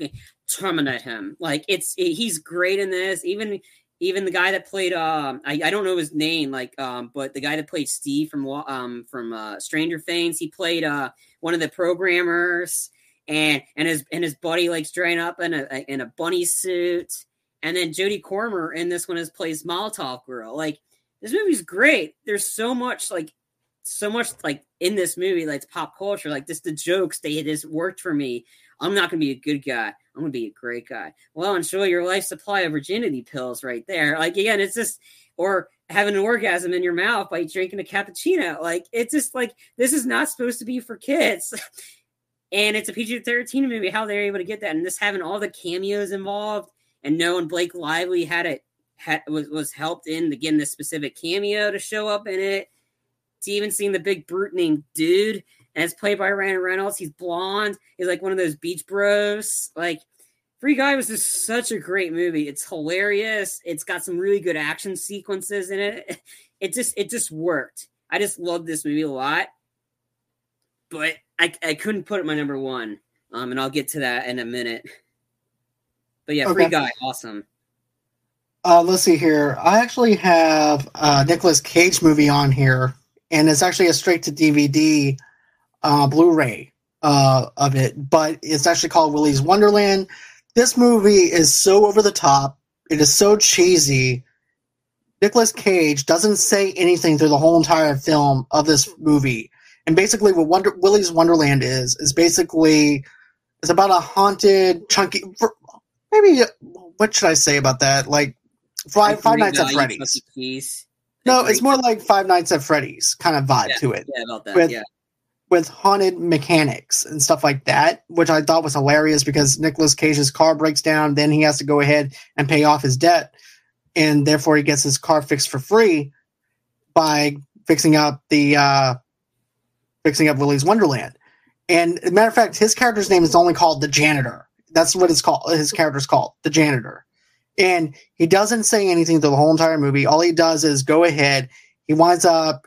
terminate him. Like it's it, he's great in this. Even even the guy that played um I, I don't know his name like um but the guy that played Steve from um from uh, Stranger Things he played uh one of the programmers and and his and his buddy like straight up in a in a bunny suit. And then Jodie Comer in this one is plays Molotov girl. Like this movie's great. There's so much like so much like in this movie like it's pop culture. Like just the jokes they just worked for me. I'm not gonna be a good guy I'm gonna be a great guy. Well, enjoy your life supply of virginity pills right there. Like again, it's just or having an orgasm in your mouth by drinking a cappuccino. Like it's just like this is not supposed to be for kids. and it's a PG-13 movie. How they're able to get that, and this having all the cameos involved, and knowing Blake Lively had it had, was was helped in again this specific cameo to show up in it. To even seeing the big brute named Dude and it's played by Ryan Reynolds. He's blonde. He's like one of those beach bros. Like Free Guy was just such a great movie. It's hilarious. It's got some really good action sequences in it. It just it just worked. I just loved this movie a lot. But I, I couldn't put it my number one. Um, and I'll get to that in a minute. But yeah, okay. Free Guy, awesome.
Uh, let's see here. I actually have a Nicolas Cage movie on here, and it's actually a straight to DVD uh, Blu-ray uh, of it, but it's actually called Willy's Wonderland. This movie is so over the top. It is so cheesy. Nicolas Cage doesn't say anything through the whole entire film of this movie. And basically, what Wonder, Willy's Wonderland is is basically it's about a haunted, chunky. Maybe what should I say about that? Like Five, Five Nights at Freddy's. No, it's more like Five Nights at Freddy's kind of vibe
yeah,
to it.
Yeah, about that.
With,
yeah
with haunted mechanics and stuff like that, which I thought was hilarious because Nicolas Cage's car breaks down, then he has to go ahead and pay off his debt, and therefore he gets his car fixed for free by fixing up the uh, fixing up Willy's Wonderland. And matter of fact, his character's name is only called the janitor. That's what it's called. His character's called the janitor, and he doesn't say anything the whole entire movie. All he does is go ahead. He winds up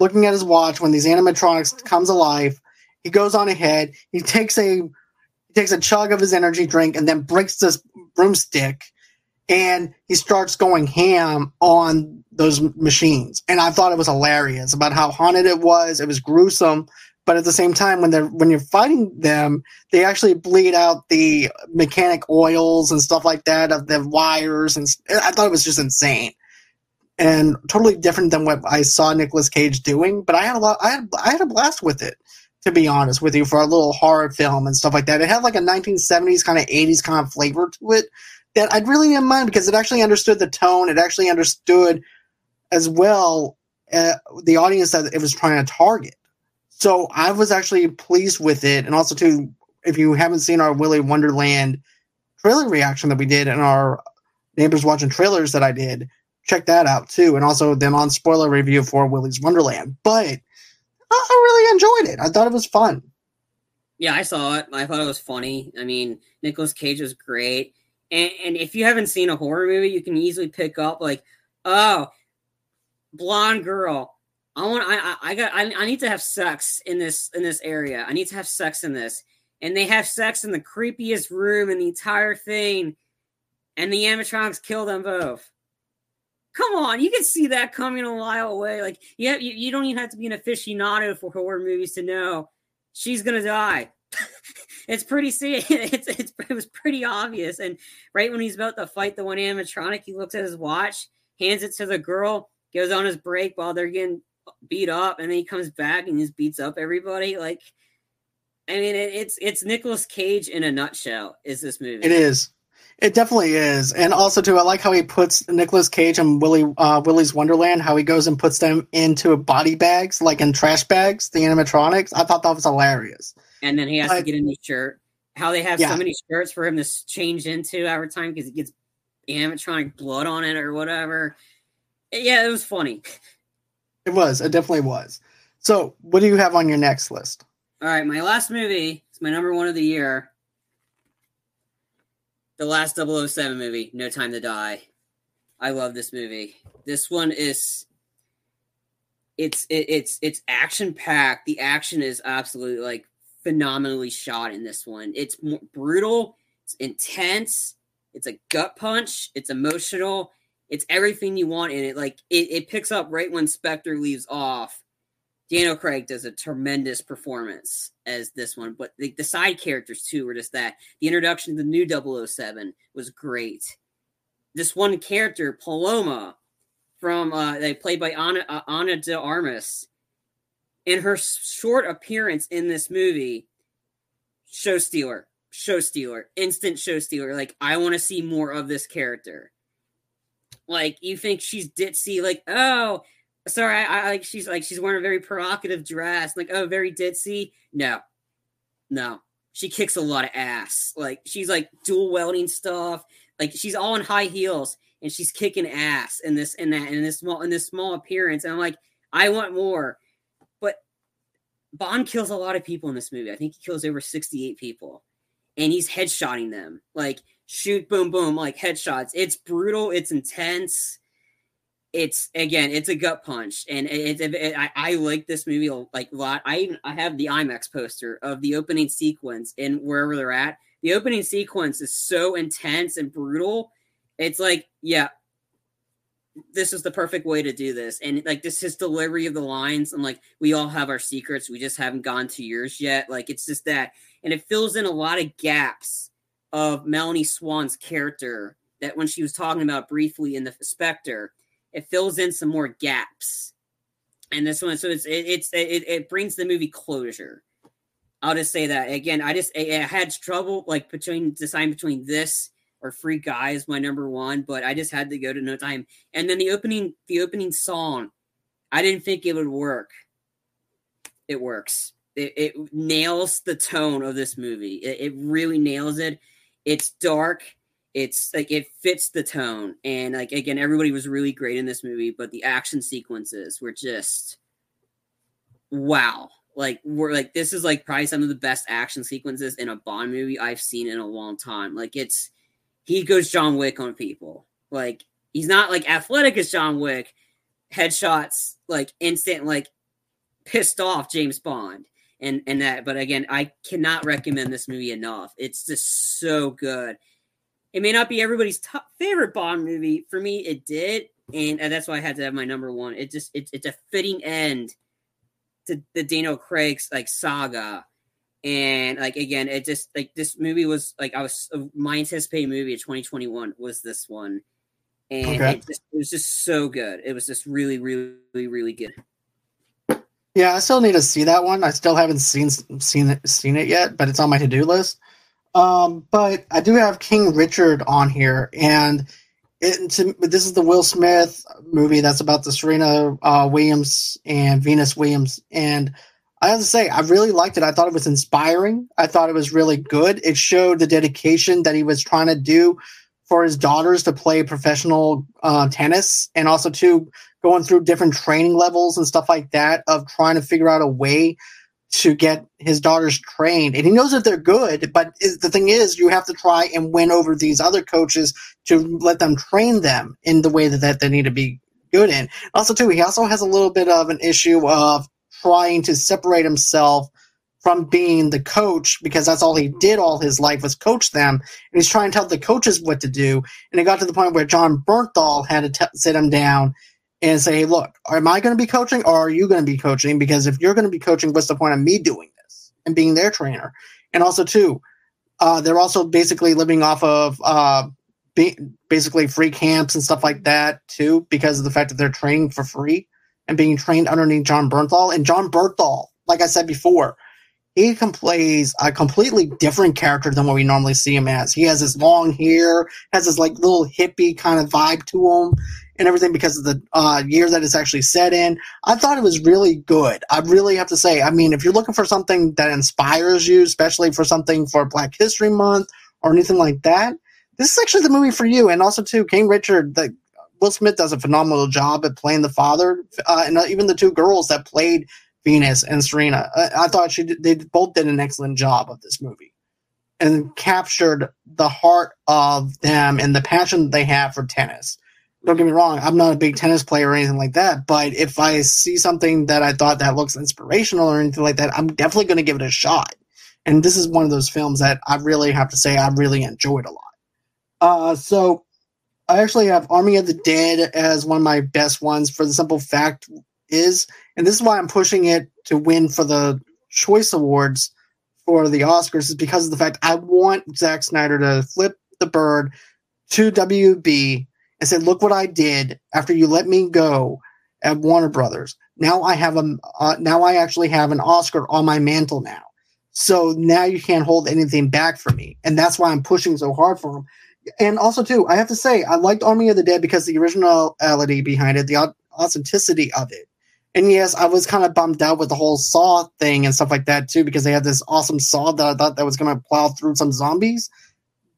looking at his watch when these animatronics comes alive. He goes on ahead. He takes a he takes a chug of his energy drink and then breaks this broomstick and he starts going ham on those machines. And I thought it was hilarious about how haunted it was. It was gruesome, but at the same time, when they're when you're fighting them, they actually bleed out the mechanic oils and stuff like that of the wires. And I thought it was just insane and totally different than what I saw Nicolas Cage doing. But I had a lot. I had I had a blast with it, to be honest with you, for a little horror film and stuff like that. It had like a 1970s kind of 80s kind of flavor to it that I really didn't mind because it actually understood the tone. It actually understood as well uh, the audience that it was trying to target. So I was actually pleased with it, and also too, if you haven't seen our Willy Wonderland trailer reaction that we did and our neighbors watching trailers that I did, check that out too. And also then on spoiler review for Willy's Wonderland. But I really enjoyed it. I thought it was fun.
Yeah, I saw it. I thought it was funny. I mean, Nicolas Cage was great. And, and if you haven't seen a horror movie, you can easily pick up like, oh, blonde girl. I want. I. I got. I, I need to have sex in this in this area. I need to have sex in this. And they have sex in the creepiest room in the entire thing. And the animatronics kill them both. Come on, you can see that coming a mile away. Like, yeah, you, you don't even have to be an aficionado for horror movies to know she's gonna die. it's pretty it's, it's it was pretty obvious. And right when he's about to fight the one animatronic, he looks at his watch, hands it to the girl, goes on his break while they're getting beat up, and then he comes back and just beats up everybody. Like, I mean, it, it's it's Nicolas Cage in a nutshell. Is this movie?
It is. It definitely is, and also too, I like how he puts Nicolas Cage and Willy uh, Willy's Wonderland. How he goes and puts them into body bags, like in trash bags, the animatronics. I thought that was hilarious.
And then he has to get a new shirt. How they have yeah. so many shirts for him to change into every time because he gets animatronic blood on it or whatever. Yeah, it was funny.
It was. It definitely was. So, what do you have on your next list?
All right, my last movie is my number one of the year the last 007 movie, No Time to Die. I love this movie. This one is it's it, it's it's action packed. The action is absolutely like phenomenally shot in this one. It's brutal, it's intense, it's a gut punch, it's emotional, it's everything you want in it. Like it, it picks up right when Spectre leaves off Daniel Craig does a tremendous performance as this one, but the, the side characters too were just that. The introduction to the new 007 was great. This one character, Paloma, from uh, they played by Anna, uh, Ana de Armas, in her short appearance in this movie, show stealer, show stealer, instant show stealer. Like I want to see more of this character. Like you think she's ditzy, like oh sorry, I, I, like she's like she's wearing a very provocative dress, like oh, very ditzy. No, no, she kicks a lot of ass. Like she's like dual welding stuff. Like she's all in high heels and she's kicking ass in this and that in this small in this small appearance. And I'm like, I want more. But Bond kills a lot of people in this movie. I think he kills over 68 people, and he's headshotting them like shoot, boom, boom, like headshots. It's brutal. It's intense it's again, it's a gut punch, and it, it, it, I, I like this movie like a lot. I even I have the IMAX poster of the opening sequence and wherever they're at. The opening sequence is so intense and brutal. It's like, yeah, this is the perfect way to do this, and like this his delivery of the lines. I'm like, we all have our secrets, we just haven't gone to yours yet. Like it's just that, and it fills in a lot of gaps of Melanie Swan's character that when she was talking about briefly in the Spectre it fills in some more gaps. And this one, so it's it, it's it, it brings the movie closure. I'll just say that again. I just I, I had trouble like between deciding between this or Free Guy is my number one, but I just had to go to No Time. And then the opening the opening song, I didn't think it would work. It works. It, it nails the tone of this movie. It, it really nails it. It's dark it's like it fits the tone. And like again everybody was really great in this movie but the action sequences were just wow. Like we're like this is like probably some of the best action sequences in a bond movie i've seen in a long time. Like it's he goes john wick on people. Like he's not like athletic as john wick. Headshots like instant like pissed off james bond. And and that but again i cannot recommend this movie enough. It's just so good it may not be everybody's top favorite Bond movie. For me, it did, and, and that's why I had to have my number one. It just it, it's a fitting end to the Daniel Craig's like saga, and like again, it just like this movie was like I was uh, my anticipated movie of 2021 was this one, and okay. it, just, it was just so good. It was just really, really, really, really good.
Yeah, I still need to see that one. I still haven't seen seen it seen it yet, but it's on my to do list. Um, but I do have King Richard on here, and it, to, this is the Will Smith movie that's about the Serena uh, Williams and Venus Williams. And I have to say, I really liked it. I thought it was inspiring. I thought it was really good. It showed the dedication that he was trying to do for his daughters to play professional uh, tennis, and also to going through different training levels and stuff like that of trying to figure out a way to get his daughters trained, and he knows that they're good. But is, the thing is, you have to try and win over these other coaches to let them train them in the way that, that they need to be good in. Also, too, he also has a little bit of an issue of trying to separate himself from being the coach because that's all he did all his life was coach them. And he's trying to tell the coaches what to do. And it got to the point where john Bernthal had to t- sit him down and say, hey, look, am I going to be coaching or are you going to be coaching? Because if you're going to be coaching, what's the point of me doing this and being their trainer? And also, too, uh, they're also basically living off of uh, be- basically free camps and stuff like that, too, because of the fact that they're training for free and being trained underneath John Bernthal. And John Bernthal, like I said before, he can plays a completely different character than what we normally see him as. He has his long hair, has his like little hippie kind of vibe to him, and everything because of the uh, year that it's actually set in. I thought it was really good. I really have to say. I mean, if you're looking for something that inspires you, especially for something for Black History Month or anything like that, this is actually the movie for you. And also, too, King Richard, the Will Smith does a phenomenal job at playing the father, uh, and uh, even the two girls that played Venus and Serena. I, I thought she did, they both did an excellent job of this movie and captured the heart of them and the passion they have for tennis. Don't get me wrong, I'm not a big tennis player or anything like that, but if I see something that I thought that looks inspirational or anything like that, I'm definitely going to give it a shot. And this is one of those films that I really have to say I really enjoyed a lot. Uh, so I actually have Army of the Dead as one of my best ones for the simple fact is, and this is why I'm pushing it to win for the Choice Awards for the Oscars, is because of the fact I want Zack Snyder to flip the bird to WB and said, "Look what I did after you let me go at Warner Brothers. Now I have a uh, now I actually have an Oscar on my mantle now. So now you can't hold anything back from me, and that's why I'm pushing so hard for him." And also, too, I have to say, I liked Army of the Dead because the originality behind it, the authenticity of it. And yes, I was kind of bummed out with the whole saw thing and stuff like that too, because they had this awesome saw that I thought that was going to plow through some zombies.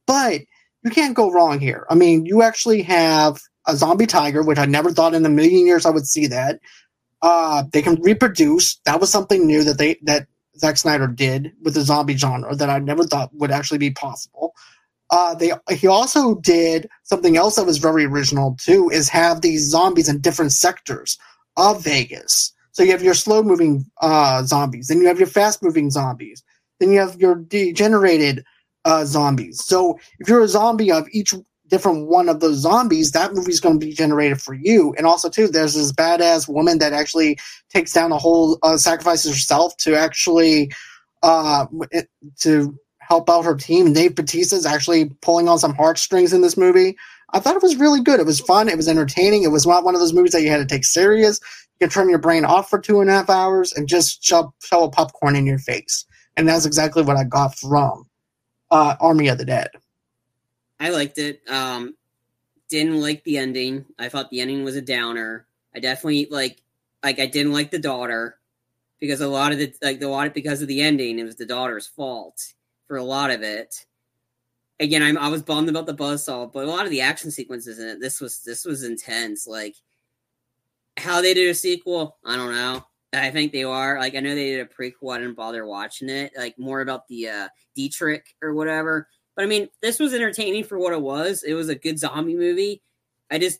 But you can't go wrong here. I mean, you actually have a zombie tiger, which I never thought in a million years I would see that. Uh, they can reproduce. That was something new that they that Zack Snyder did with the zombie genre that I never thought would actually be possible. Uh, they he also did something else that was very original too, is have these zombies in different sectors of Vegas. So you have your slow moving uh, zombies, then you have your fast moving zombies, then you have your degenerated uh, zombies. So if you're a zombie of each different one of those zombies, that movie's going to be generated for you. And also, too, there's this badass woman that actually takes down a whole, uh, sacrifices herself to actually uh, to help out her team. Dave Bautista is actually pulling on some heartstrings in this movie. I thought it was really good. It was fun. It was entertaining. It was not one of those movies that you had to take serious. You can turn your brain off for two and a half hours and just shove, shove a popcorn in your face. And that's exactly what I got from uh, Army of the Dead.
I liked it. Um, didn't like the ending. I thought the ending was a downer. I definitely like like I didn't like the daughter because a lot of the like the lot because of the ending. It was the daughter's fault for a lot of it again, I'm, I was bummed about the buzzsaw, but a lot of the action sequences in it, this was this was intense. Like how they did a sequel, I don't know. I think they are. Like I know they did a prequel. I didn't bother watching it. Like more about the uh, Dietrich or whatever. But I mean, this was entertaining for what it was. It was a good zombie movie. I just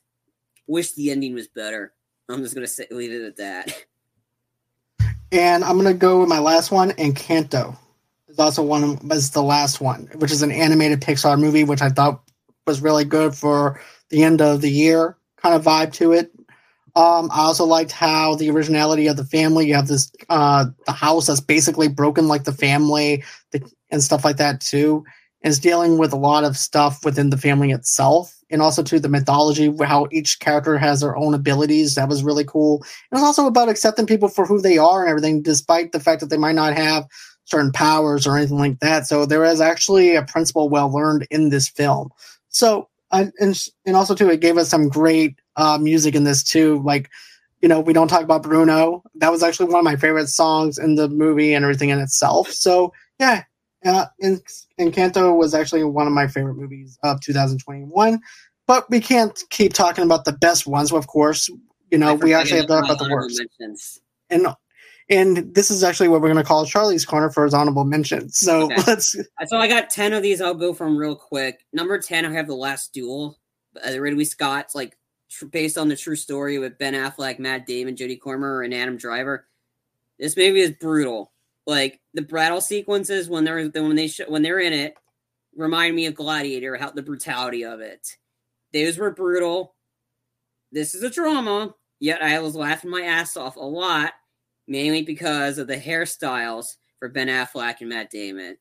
wish the ending was better. I'm just gonna say, leave it at that.
And I'm gonna go with my last one, Encanto is also one was the last one, which is an animated Pixar movie, which I thought was really good for the end of the year kind of vibe to it. Um, I also liked how the originality of the family. You have this uh, the house that's basically broken like the family the, and stuff like that too. And it's dealing with a lot of stuff within the family itself, and also to the mythology, how each character has their own abilities. That was really cool. And it's also about accepting people for who they are and everything, despite the fact that they might not have certain powers or anything like that. So there is actually a principle well learned in this film. So and and also too, it gave us some great uh, music in this too. Like you know, we don't talk about Bruno. That was actually one of my favorite songs in the movie and everything in itself. So yeah, uh, Encanto was actually one of my favorite movies of 2021. But we can't keep talking about the best ones. Of course, you know, we actually have to talk about the worst. And and this is actually what we're going to call Charlie's corner for his honorable mention. So
Okay.
let's.
So I got ten of these. I'll go from real quick. Number ten, I have the Last Duel, uh, Ridley Scott's like tr- based on the true story with Ben Affleck, Matt Damon, Jodie Comer, and Adam Driver. This movie is brutal. Like the battle sequences when they're when they sh- when they're in it remind me of Gladiator. How the brutality of it. Those were brutal. This is a drama. Yet I was laughing my ass off a lot, mainly because of the hairstyles for Ben Affleck and Matt Damon.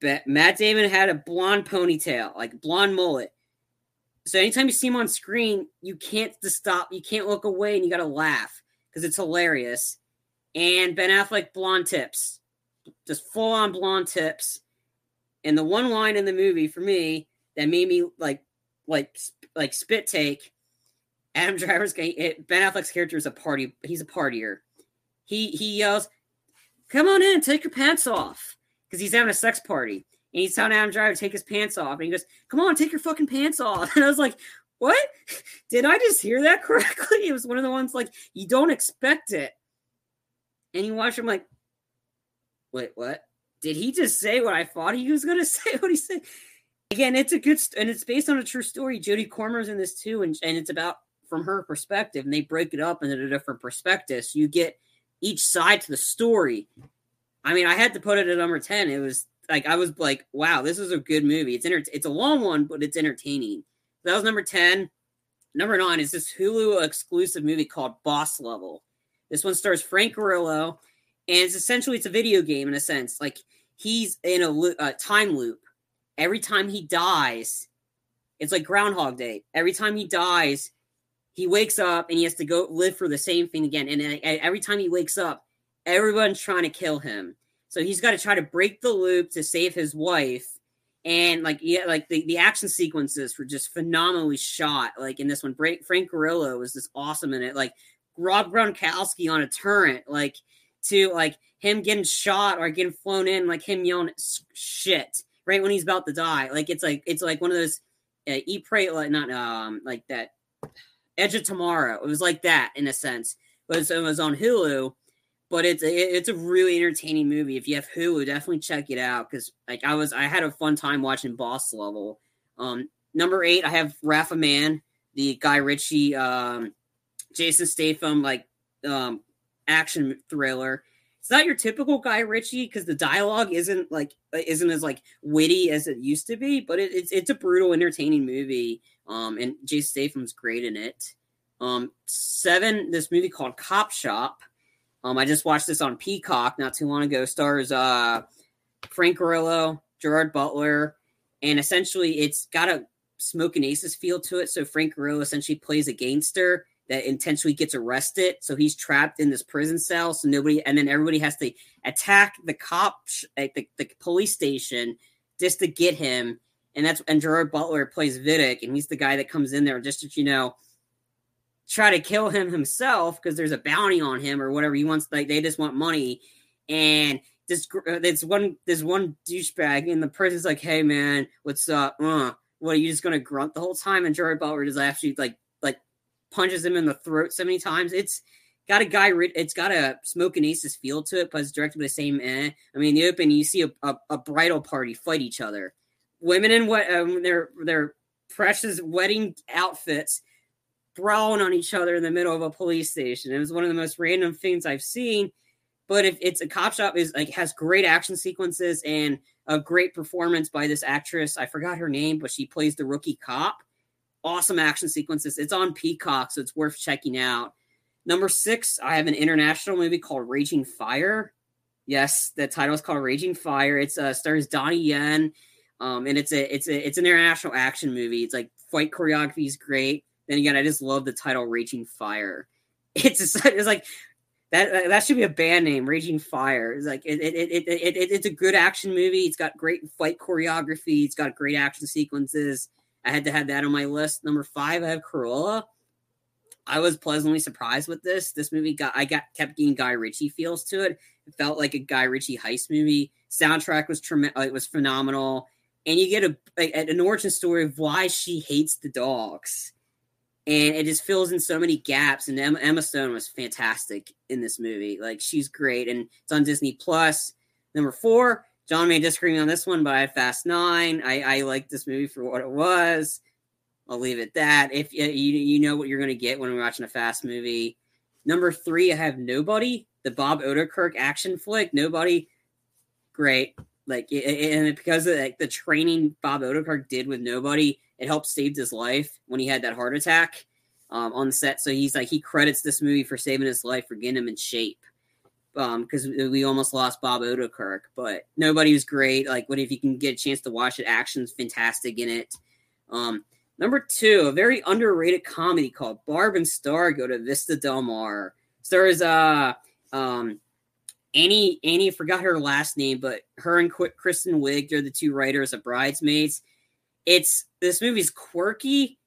But Matt Damon had a blonde ponytail, like blonde mullet. So anytime you see him on screen, you can't stop. You can't look away, and you got to laugh because it's hilarious. And Ben Affleck blonde tips, just full on blonde tips. And the one line in the movie for me that made me like, like, like spit take. Adam Driver's Ben Affleck's character is a party. He's a partier. He he yells, "Come on in, take your pants off," because he's having a sex party. And he's telling Adam Driver to take his pants off. And he goes, Come on, take your fucking pants off. And I was like, What? Did I just hear that correctly? It was one of the ones like, You don't expect it. And you watch him like, Wait, what? Did he just say what I thought he was going to say? What he said? Again, it's a good, st- and it's based on a true story. Jodie Comer's in this too. And, and it's about from her perspective. And they break it up into a different perspectives. So you get each side to the story. I mean, I had to put it at number 10. It was like I was like, wow, this is a good movie. It's it's a long one, but it's entertaining. That was number 10. Number nine is this Hulu exclusive movie called Boss Level. This one stars Frank Grillo, and it's essentially it's a video game in a sense. Like he's in a, lo- a time loop. Every time he dies, it's like Groundhog Day. Every time he dies, he wakes up and he has to go live for the same thing again. And then every time he wakes up, everyone's trying to kill him. So he's got to try to break the loop to save his wife. And like yeah, like the, the action sequences were just phenomenally shot. Like in this one, Frank, Grillo was just awesome in it. Like Rob Gronkowski on a turret, like to like him getting shot or getting flown in, like him yelling shit right when he's about to die. Like it's like it's like one of those uh, eat pray like not um like that Edge of Tomorrow. It was like that in a sense, but it was, on Hulu but it's a, it's a really entertaining movie. If you have Hulu, definitely check it out because like I was I had a fun time watching Boss Level. Um, number eight, I have Wrath of Man, the Guy Ritchie, um, Jason Statham like um, action thriller. It's not your typical Guy Ritchie because the dialogue isn't like isn't as like witty as it used to be, but it, it's it's a brutal, entertaining movie. Um, and Jason Statham's great in it. Um, seven, this movie called Cop Shop. Um, I just watched this on Peacock not too long ago. Stars uh, Frank Grillo, Gerard Butler, and essentially it's got a Smoking Aces feel to it. So Frank Grillo essentially plays a gangster that intentionally gets arrested. So he's trapped in this prison cell. So nobody, and then everybody has to attack the cop at the, the police station just to get him. And that's and Gerard Butler plays Viddick, and he's the guy that comes in there just to you know try to kill him himself because there's a bounty on him or whatever. He wants like they just want money, and this this one this one douchebag in the prison's like, "Hey man, what's up? Uh, what are you just gonna grunt the whole time?" And Jared Butler just actually like like punches him in the throat so many times. It's got a guy. It's got a smoking aces feel to it, but it's directed by the same. Eh. I mean, the open, you see a, a, a bridal party fight each other. Women in what um, their their precious wedding outfits brawling on each other in the middle of a police station. It was one of the most random things I've seen. But if it's a cop shop is like has great action sequences and a great performance by this actress. I forgot her name, but she plays the rookie cop. Awesome action sequences. It's on Peacock, so it's worth checking out. Number six, I have an international movie called Raging Fire. Yes, the title is called Raging Fire. It's uh stars Donnie Yen. Um, and it's a it's a it's an international action movie. It's like fight choreography is great. Then again, I just love the title Raging Fire. It's just, it's like that that should be a band name, Raging Fire. It's like it, it, it, it, it, it's a good action movie. It's got great fight choreography. It's got great action sequences. I had to have that on my list. Number five, I have Cruella. I was pleasantly surprised with this. This movie got I got kept getting Guy Ritchie feels to it. It felt like a Guy Ritchie heist movie. Soundtrack was tremendous. It was phenomenal, and you get a, an origin story of why she hates the dogs and it just fills in so many gaps. And Emma, Emma Stone was fantastic in this movie. Like she's great, and it's on Disney Plus. Number four, John may disagree me on this one, but I Fast Nine. I, I like this movie for what it was. I'll leave it that. If you you know what you're going to get when we're watching a fast movie. Number three, I have Nobody, the Bob Odenkirk action flick. Nobody, great. Like and because of like the training Bob Odenkirk did with Nobody, it helped save his life when he had that heart attack um, on set. So he's like he credits this movie for saving his life for getting him in shape because um, we almost lost Bob Odenkirk, but nobody was great. Like, what if you can get a chance to watch it? Action's fantastic in it. Um, number two, a very underrated comedy called Barb and Star go to Vista Del Mar. Stars uh um Annie Annie forgot her last name, but her and Qu- Kristen Wiig are the two writers of Bridesmaids. It's this movie's quirky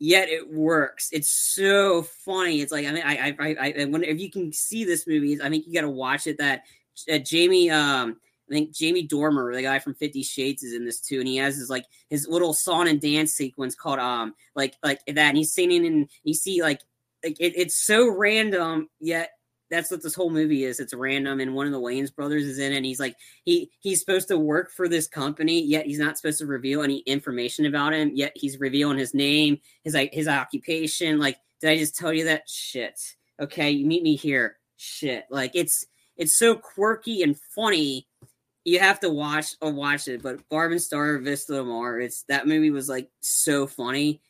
yet it works. It's so funny. It's like I mean, I, I, I, I when if you can see this movie, I think you got to watch it. That uh, Jamie, um, I think Jamie Dornan, the guy from Fifty Shades, is in this too, and he has his like his little song and dance sequence called um, like like that, and he's singing, and you see like like it, it's so random yet that's what this whole movie is. It's random, and one of the Wayans brothers is in it. And he's like, he he's supposed to work for this company, yet he's not supposed to reveal any information about him. Yet he's revealing his name, his like his occupation. Like, did I just tell you that shit? Okay, you meet me here. Shit, like it's it's so quirky and funny. You have to watch or uh, watch it. But Barb and Star Vista Lamar, it's that movie was like so funny.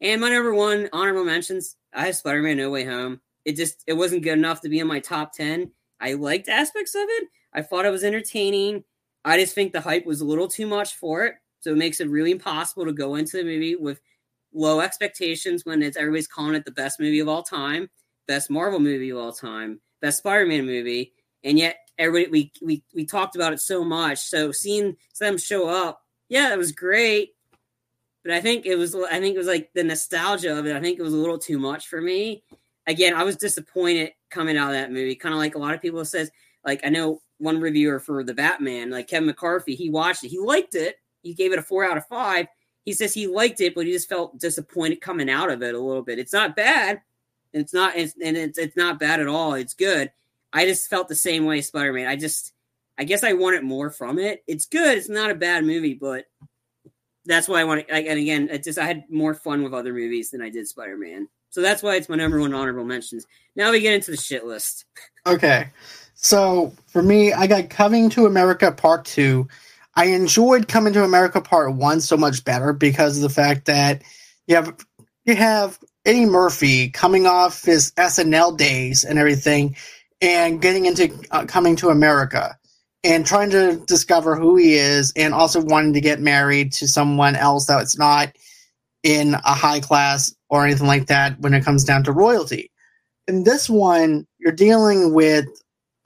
And my number one honorable mentions, I have Spider Man No Way Home it just it wasn't good enough to be in my top 10 i liked aspects of it. I thought it was entertaining. I just think the hype was a little too much for it. So it makes it really impossible to go into the movie with low expectations when it's everybody's calling it the best movie of all time best marvel movie of all time best spider-man movie. And yet everybody we we, we talked about it so much. So seeing them show up yeah it was great. But I think it was I think it was like the nostalgia of it. I think it was a little too much for me again, I was disappointed coming out of that movie. Kind of like a lot of people says, like I know one reviewer for the Batman, like Kevin McCarthy, he watched it, he liked it, he gave it a four out of five. He says he liked it, but he just felt disappointed coming out of it a little bit. It's not bad. It's not, it's, and it's it's not bad at all. It's good. I just felt the same way Spider Man. I just, I guess I wanted more from it. It's good. It's not a bad movie, but that's why I want to. And again, it just I had more fun with other movies than I did Spider Man. So that's why it's my number one honorable mentions. Now we get into the shit list.
Okay. So for me, I got Coming to America Part 2. I enjoyed Coming to America Part 1 so much better because of the fact that you have you have Eddie Murphy coming off his SNL days and everything and getting into uh, Coming to America and trying to discover who he is and also wanting to get married to someone else that's not in a high class or anything like that when it comes down to royalty. In this one, you're dealing with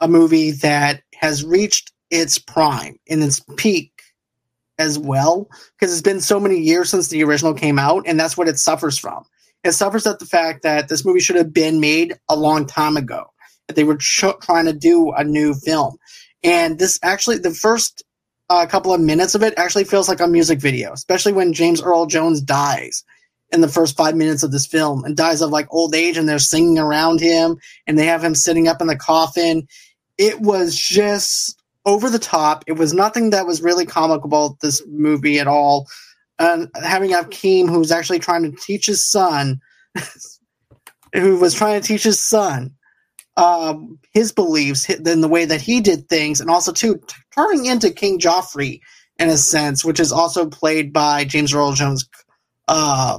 a movie that has reached its prime and its peak as well because it's been so many years since the original came out and that's what it suffers from it suffers at the fact that this movie should have been made a long time ago that they were ch- trying to do a new film and this actually the first uh, couple of minutes of it actually feels like a music video especially when james earl jones dies in the first five minutes of this film and dies of like old age and they're singing around him and they have him sitting up in the coffin. It was just over the top. It was nothing that was really comical about this movie at all. And having Akeem, who was actually trying to teach his son, who was trying to teach his son um, his beliefs, in the way that he did things, and also too turning into King Joffer in a sense, which is also played by James Earl Jones' uh,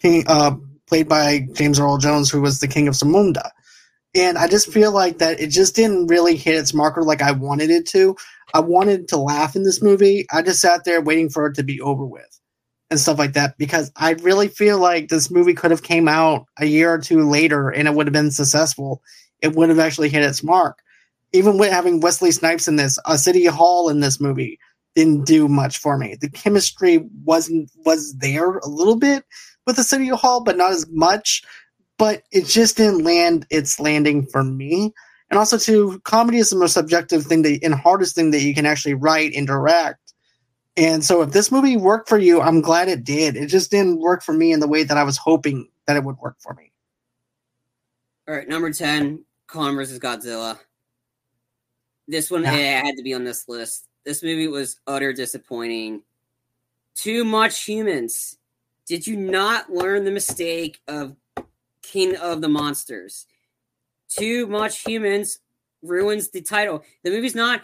king, uh, played by James Earl Jones, who was the king of Zamunda. And I just feel like that it just didn't really hit its marker like I wanted it to. I wanted to laugh in this movie. I just sat there waiting for it to be over with and stuff like that because I really feel like this movie could have came out a year or two later and it would have been successful. It would have actually hit its mark. Even with having Wesley Snipes in this, Arsenio Hall in this movie didn't do much for me. The chemistry wasn't was there a little bit, with the Arsenio Hall, but not as much. But it just didn't land its landing for me. And also, too, comedy is the most subjective thing that, and hardest thing that you can actually write and direct. And so if this movie worked for you, I'm glad it did. It just didn't work for me in the way that I was hoping that it would work for me.
All right, number 10, Kong versus Godzilla. This one
Yeah.
eh, had to be on this list. This movie was utter disappointing. Too much humans. Did you not learn the mistake of King of the Monsters? Too much humans ruins the title. The movie's not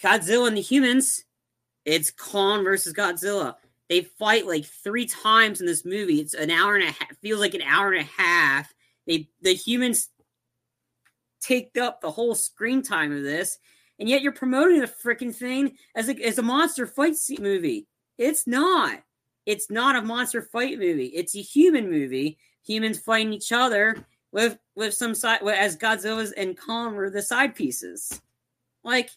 Godzilla and the humans. It's Kong versus Godzilla. They fight like three times in this movie. It's an hour and a half. Feels like an hour and a half. They the humans take up the whole screen time of this, and yet you're promoting the freaking thing as a as a monster fight movie. It's not. It's not a monster fight movie. It's a human movie. Humans fighting each other with with some side as Godzilla's and Kong were the side pieces. Like,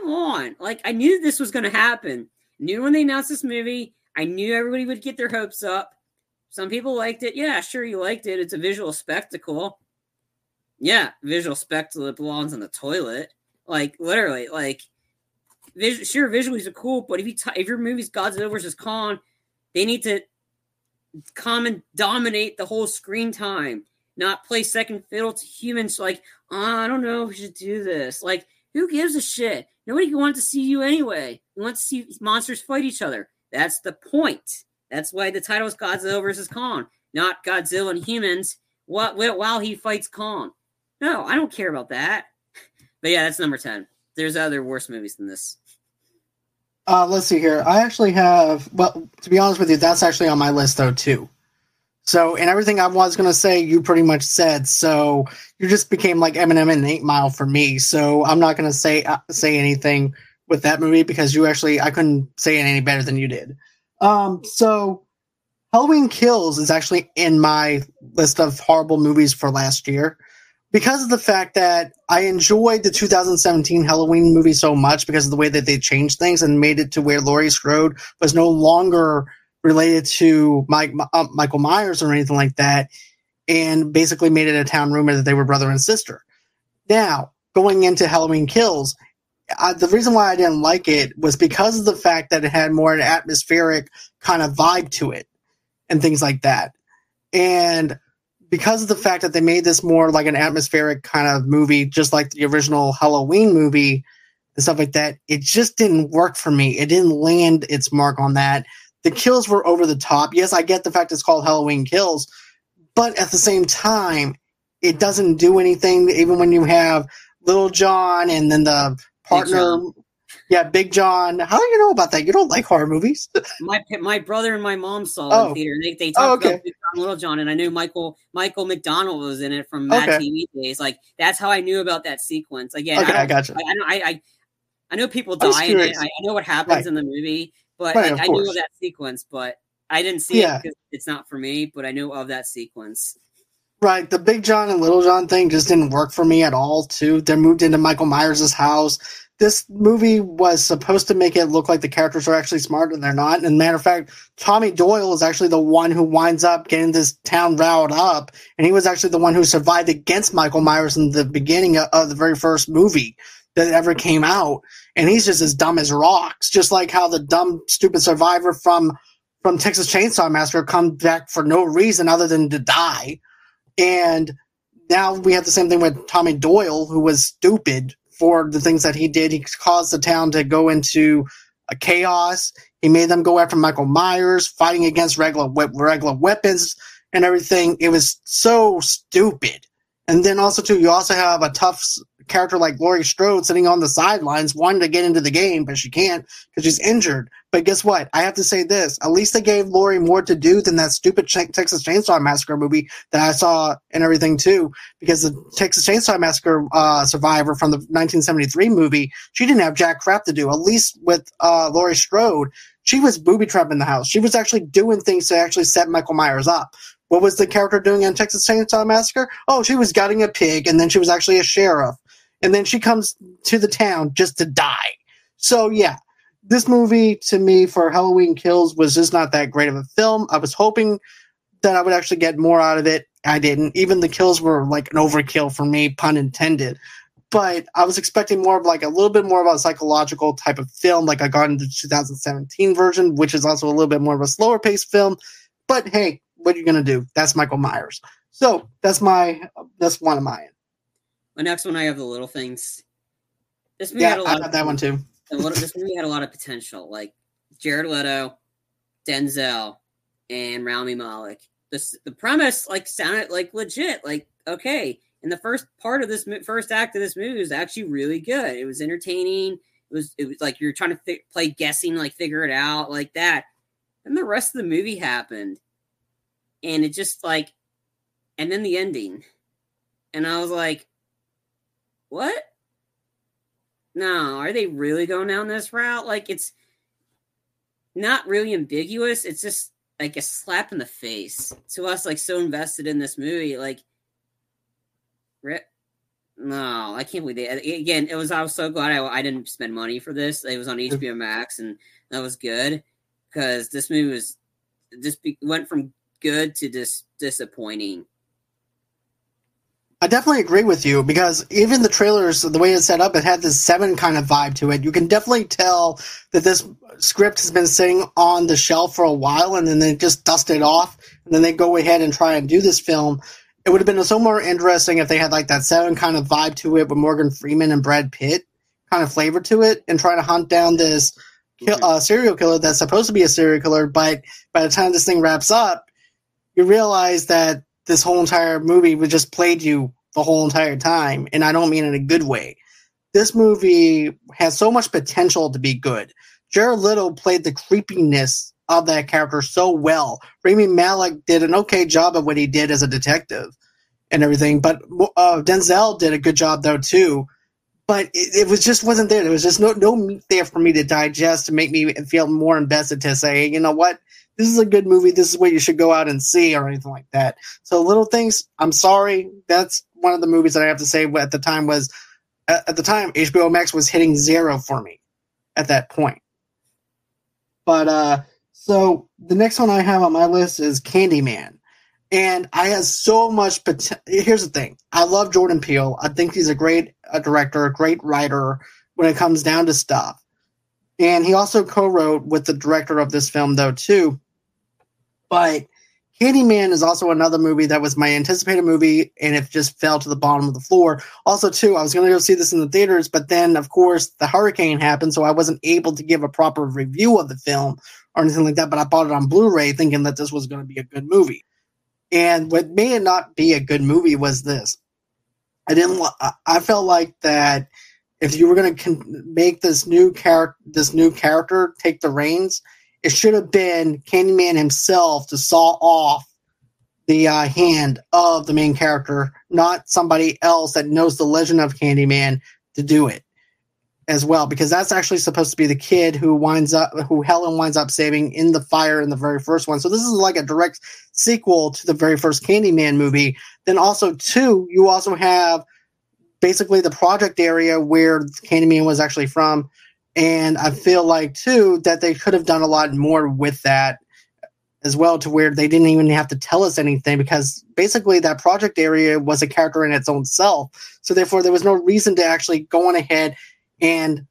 come on! Like I knew this was going to happen. Knew when they announced this movie. I knew everybody would get their hopes up. Some people liked it. Yeah, sure, you liked it. It's a visual spectacle. Yeah, visual spectacle that belongs in the toilet. Like literally, like vis- sure, visuals are cool, but if you t- if your movie's Godzilla versus Kong, they need to come and dominate the whole screen time, not play second fiddle to humans. Like, oh, I don't know, if we should do this. Like, who gives a shit? Nobody wanted to see you anyway. You want to see monsters fight each other. That's the point. That's why the title is Godzilla versus Kong, not Godzilla and humans. What while he fights Kong? No, I don't care about that. But yeah, that's number ten. There's other worse movies than this.
Uh, let's see here. I actually have, well, to be honest with you, that's actually on my list though too. So, and everything I was going to say, you pretty much said. So you just became like Eminem and Eight Mile for me. So I'm not going to say uh, say anything with that movie because you actually I couldn't say it any better than you did. Um, so Halloween Kills is actually in my list of horrible movies for last year because of the fact that I enjoyed the 2017 Halloween movie so much because of the way that they changed things and made it to where Laurie Strode was no longer related to Mike uh, Michael Myers or anything like that, and basically made it a town rumor that they were brother and sister. Now going into Halloween Kills, uh, the reason why I didn't like it was because of the fact that it had more an atmospheric kind of vibe to it and things like that, and because of the fact that they made this more like an atmospheric kind of movie, just like the original Halloween movie and stuff like that, it just didn't work for me. It didn't land its mark on that. The kills were over the top. Yes, I get the fact it's called Halloween Kills, but at the same time, it doesn't do anything. Even when you have Little John and then the partner, yeah, Big John. How do you know about that? You don't like horror movies.
My my brother and my mom saw it
Oh.
in theater. They they
Oh,
talked
okay.
about Big John, Little John, and I knew Michael Michael McDonald was in it from Mad
Okay.
TV days. Like that's how I knew about that sequence. Again,
okay,
I
I
don't
got you.
I, I know I, I know people die in it. I, I know what happens
Right.
in the movie, but
Right,
like, I knew of that sequence, but I didn't see
Yeah.
it because it's not for me. But I knew of that sequence.
Right, the Big John and Little John thing just didn't work for me at all. Too, they moved into Michael Myers' house. This movie was supposed to make it look like the characters are actually smart, and they're not. And matter of fact, Tommy Doyle is actually the one who winds up getting this town riled up, and he was actually the one who survived against Michael Myers in the beginning of, of the very first movie that ever came out. And he's just as dumb as rocks, just like how the dumb, stupid survivor from from Texas Chainsaw Massacre comes back for no reason other than to die. And now we have the same thing with Tommy Doyle, who was stupid for the things that he did. He caused the town to go into a chaos. He made them go after Michael Myers, fighting against regular regular weapons and everything. It was so stupid. And then also too, you also have a tough character like Laurie Strode sitting on the sidelines, wanting to get into the game, but she can't because she's injured. But guess what? I have to say this: at least they gave Laurie more to do than that stupid Texas Chainsaw Massacre movie that I saw and everything too. Because the Texas Chainsaw Massacre uh, survivor from the 1973 movie, she didn't have jack crap to do. At least with uh, Laurie Strode, she was booby trapping the house. She was actually doing things to actually set Michael Myers up. What was the character doing in Texas Chainsaw Massacre? Oh, she was gutting a pig, and then she was actually a sheriff, and then she comes to the town just to die. So yeah, this movie to me for Halloween Kills was just not that great of a film. I was hoping that I would actually get more out of it. I didn't. Even the kills were like an overkill for me, pun intended. but I was expecting more of like a little bit more of a psychological type of film, like I got into the 2017 version, which is also a little bit more of a slower paced film. But hey, what are you gonna do? That's Michael Myers. So that's my that's one of mine.
My next one, I have the little things.
This movie yeah, had a lot I of, that one too.
little, this movie had a lot of potential, like Jared Leto, Denzel, and Rami Malek. This the premise like sounded like legit. Like okay, and the first part of this first act of this movie was actually really good. It was entertaining. It was it was like you're trying to play guessing, like figure it out, like that. And the rest of the movie happened, and it just like, and then the ending, and I was like, what? No, are they really going down this route? Like it's not really ambiguous. It's just like a slap in the face to us, like so invested in this movie. Like rip. no, I can't believe that. Again, it was. I was so glad I, I didn't spend money for this. It was on HBO Max, and that was good because this movie was just be, went from good to dis, disappointing.
I definitely agree with you because even the trailers, the way it's set up, it had this seven kind of vibe to it. You can definitely tell that this script has been sitting on the shelf for a while, and then they just dust it off, and then they go ahead and try and do this film it would have been so more interesting if they had like that seven kind of vibe to it with Morgan Freeman and Brad Pitt kind of flavor to it and trying to hunt down this kill, uh, serial killer that's supposed to be a serial killer. But by the time this thing wraps up, you realize that this whole entire movie was just played you the whole entire time. And I don't mean in a good way. This movie has so much potential to be good. Jared Leto played the creepiness of that character so well. Rami Malek did an okay job of what he did as a detective and everything, but uh, Denzel did a good job though too. But it, it, was just wasn't there. There was just no no meat there for me to digest to make me feel more invested to say, you know what, this is a good movie. This is what you should go out and see or anything like that. So little things. I'm sorry. That's one of the movies that I have to say at the time was at the time HBO Max was hitting zero for me at that point. But uh so the next one I have on my list is Candyman. And I have so much potential. Here's the thing I love Jordan Peele. I think he's a great a director, a great writer when it comes down to stuff. And he also co wrote with the director of this film, though, too. But Candyman is also another movie that was my anticipated movie, and it just fell to the bottom of the floor. Also, too, I was going to go see this in the theaters, but then, of course, the hurricane happened, so I wasn't able to give a proper review of the film or anything like that. But I bought it on Blu-ray, thinking that this was going to be a good movie. And what may not be a good movie was this. I didn't. I felt like that if you were going to make this new character, this new character take the reins it should have been Candyman himself to saw off the uh, hand of the main character, not somebody else that knows the legend of Candyman to do it as well, because that's actually supposed to be the kid who winds up, who Helen winds up saving in the fire in the very first one. So this is like a direct sequel to the very first Candyman movie. Then also, two, you also have basically the project area where Candyman was actually from and I feel like too that they could have done a lot more with that as well to where they didn't even have to tell us anything because basically that project area was a character in its own self. So therefore there was no reason to actually go on ahead and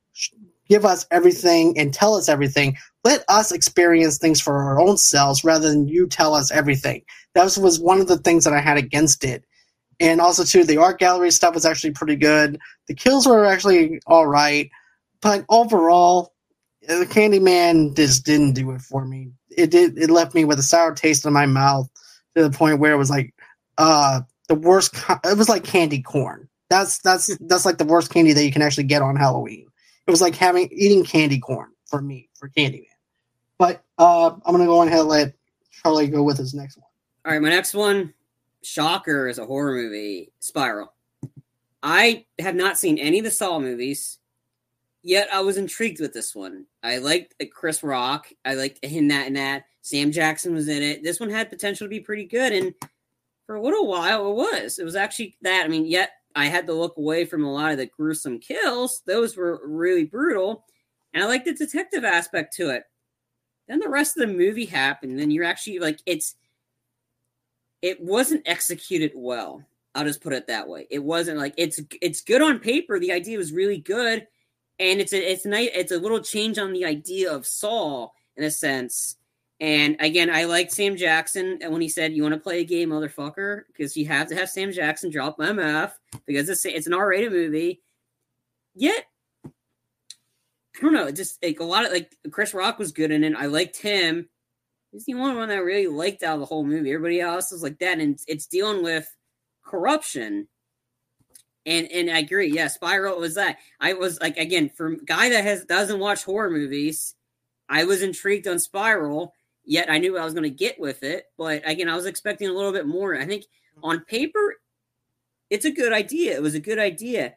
give us everything and tell us everything. Let us experience things for our own selves rather than you tell us everything. That was, was one of the things that I had against it. And also too, the art gallery stuff was actually pretty good. The kills were actually all right but overall, the Candyman just didn't do it for me. It did. It left me with a sour taste in my mouth to the point where it was like, uh, the worst. It was like candy corn. That's that's that's like the worst candy that you can actually get on Halloween. It was like having eating candy corn for me for Candyman. But uh, I'm gonna go ahead and let Charlie go with his next one.
All right, my next one, shocker, is a horror movie, Spiral. I have not seen any of the Saw movies. Yet I was intrigued with this one. I liked Chris Rock. I liked him that and that. Sam Jackson was in it. This one had potential to be pretty good, and for a little while it was. It was actually that. I mean, yet I had to look away from a lot of the gruesome kills. Those were really brutal, and I liked the detective aspect to it. Then the rest of the movie happened, and you're actually like, it's it wasn't executed well. I'll just put it that way. It wasn't like it's it's good on paper. The idea was really good, and it's a it's nice. It's a little change on the idea of Saw in a sense. And again, I liked Sam Jackson when he said, "You want to play a game, motherfucker?" Because you have to have Sam Jackson drop MF because it's it's an R-rated movie. Yet, I don't know. Just like a lot of like Chris Rock was good in it. I liked him. He's the only one that I really liked out of the whole movie. Everybody else is like that, and it's, it's dealing with corruption. And and I agree. Yeah, Spiral was that. I was like again for guy that has doesn't watch horror movies. I was intrigued on Spiral. Yet I knew I was going to get with it, but again, I was expecting a little bit more. I think on paper, it's a good idea. It was a good idea.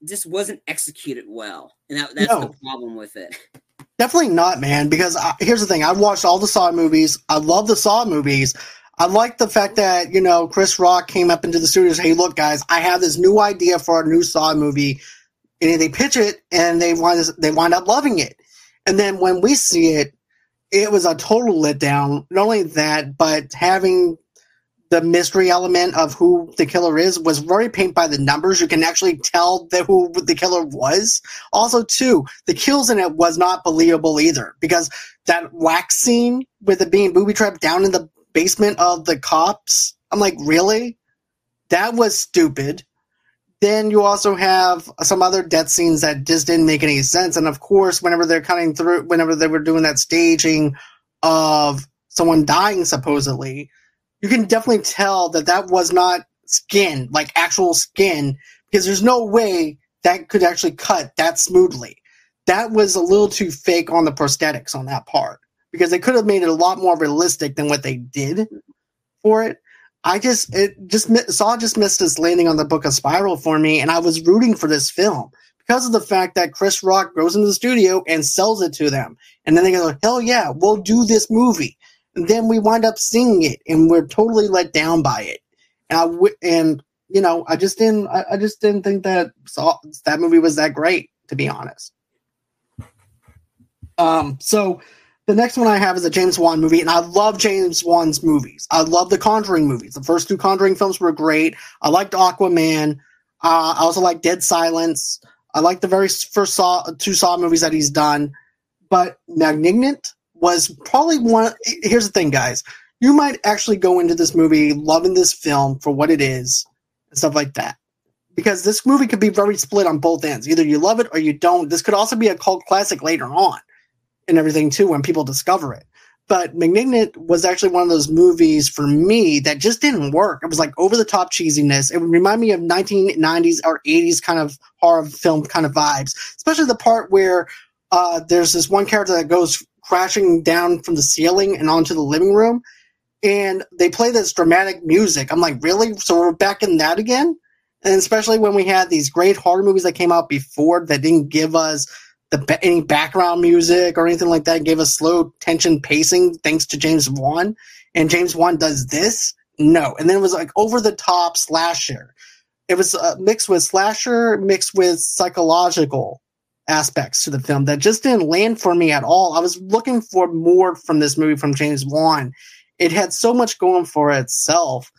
It just wasn't executed well, and that, that's no. the problem with it.
Definitely not, man. Because I, here's the thing: I've watched all the Saw movies. I love the Saw movies. I like the fact that, you know, Chris Rock came up into the studio, studios, hey, look, guys, I have this new idea for a new Saw movie. And they pitch it and they wind, they wind up loving it. And then when we see it, it was a total letdown. Not only that, but having the mystery element of who the killer is was very paint by the numbers. You can actually tell that who the killer was. Also, too, the kills in it was not believable either because that wax scene with it being booby trapped down in the basement of the cops. I'm like, really? That was stupid. Then you also have some other death scenes that just didn't make any sense. And of course, whenever they're cutting through, whenever they were doing that staging of someone dying, supposedly, you can definitely tell that that was not skin, like actual skin, because there's no way that could actually cut that smoothly. That was a little too fake on the prosthetics on that part because they could have made it a lot more realistic than what they did for it. I just it just Saw just missed its landing on the Book of Spiral for me, and I was rooting for this film because of the fact that Chris Rock goes into the studio and sells it to them, and then they go, "Hell yeah, we'll do this movie." Then we wind up seeing it, and we're totally let down by it. And I w- and you know, I just didn't, I, I just didn't think that Saw that movie was that great, to be honest. Um, so the next one I have is a James Wan movie, and I love James Wan's movies. I love the Conjuring movies. The first two Conjuring films were great. I liked Aquaman. Uh, I also like Dead Silence. I like the very first Saw two Saw movies that he's done. But Malignant was probably one. Here's the thing, guys. You might actually go into this movie loving this film for what it is and stuff like that. Because this movie could be very split on both ends. Either you love it or you don't. This could also be a cult classic later on and everything too when people discover it. But Malignant was actually one of those movies for me that just didn't work. It was like over the top cheesiness. It would remind me of 1990s or 80s kind of horror film kind of vibes, especially the part where uh, there's this one character that goes crashing down from the ceiling and onto the living room. And they play this dramatic music. I'm like, really? So we're back in that again? And especially when we had these great horror movies that came out before that didn't give us the any background music or anything like that gave us slow tension pacing thanks to James Wan. And James Wan does this? No. And then it was like over the top slasher. It was uh, mixed with slasher, mixed with psychological aspects to the film that just didn't land for me at all. I was looking for more from this movie from James Wan. It had so much going for itself.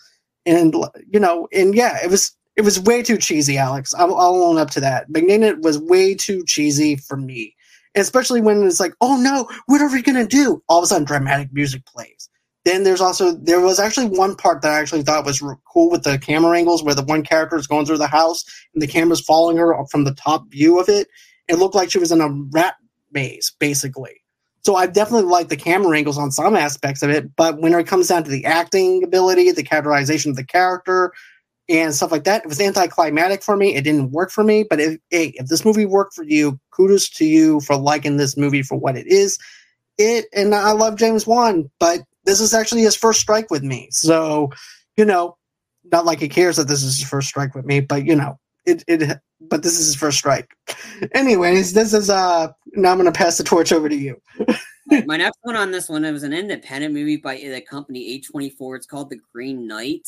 And, you know, and yeah, it was it was way too cheesy, Alex. I'll, I'll own up to that. Malignant was way too cheesy for me, especially when it's like, oh no, what are we gonna do? All of a sudden, dramatic music plays. Then there's also there was actually one part that I actually thought was cool with the camera angles, where the one character is going through the house and the camera's following her from the top view of it. It looked like she was in a rat maze, basically. So I definitely like the camera angles on some aspects of it, but when it comes down to the acting ability, the characterization of the character, and stuff like that. It was anticlimactic for me. It didn't work for me. But if hey, if this movie worked for you, kudos to you for liking this movie for what it is. It and I love James Wan, but this is actually his first strike with me. So, you know, not like he cares that this is his first strike with me, but you know, it it but this is his first strike. Anyways, this is uh now I'm gonna pass the torch over to you.
My next one on this one, it was an independent movie by the company A24. It's called The Green Knight.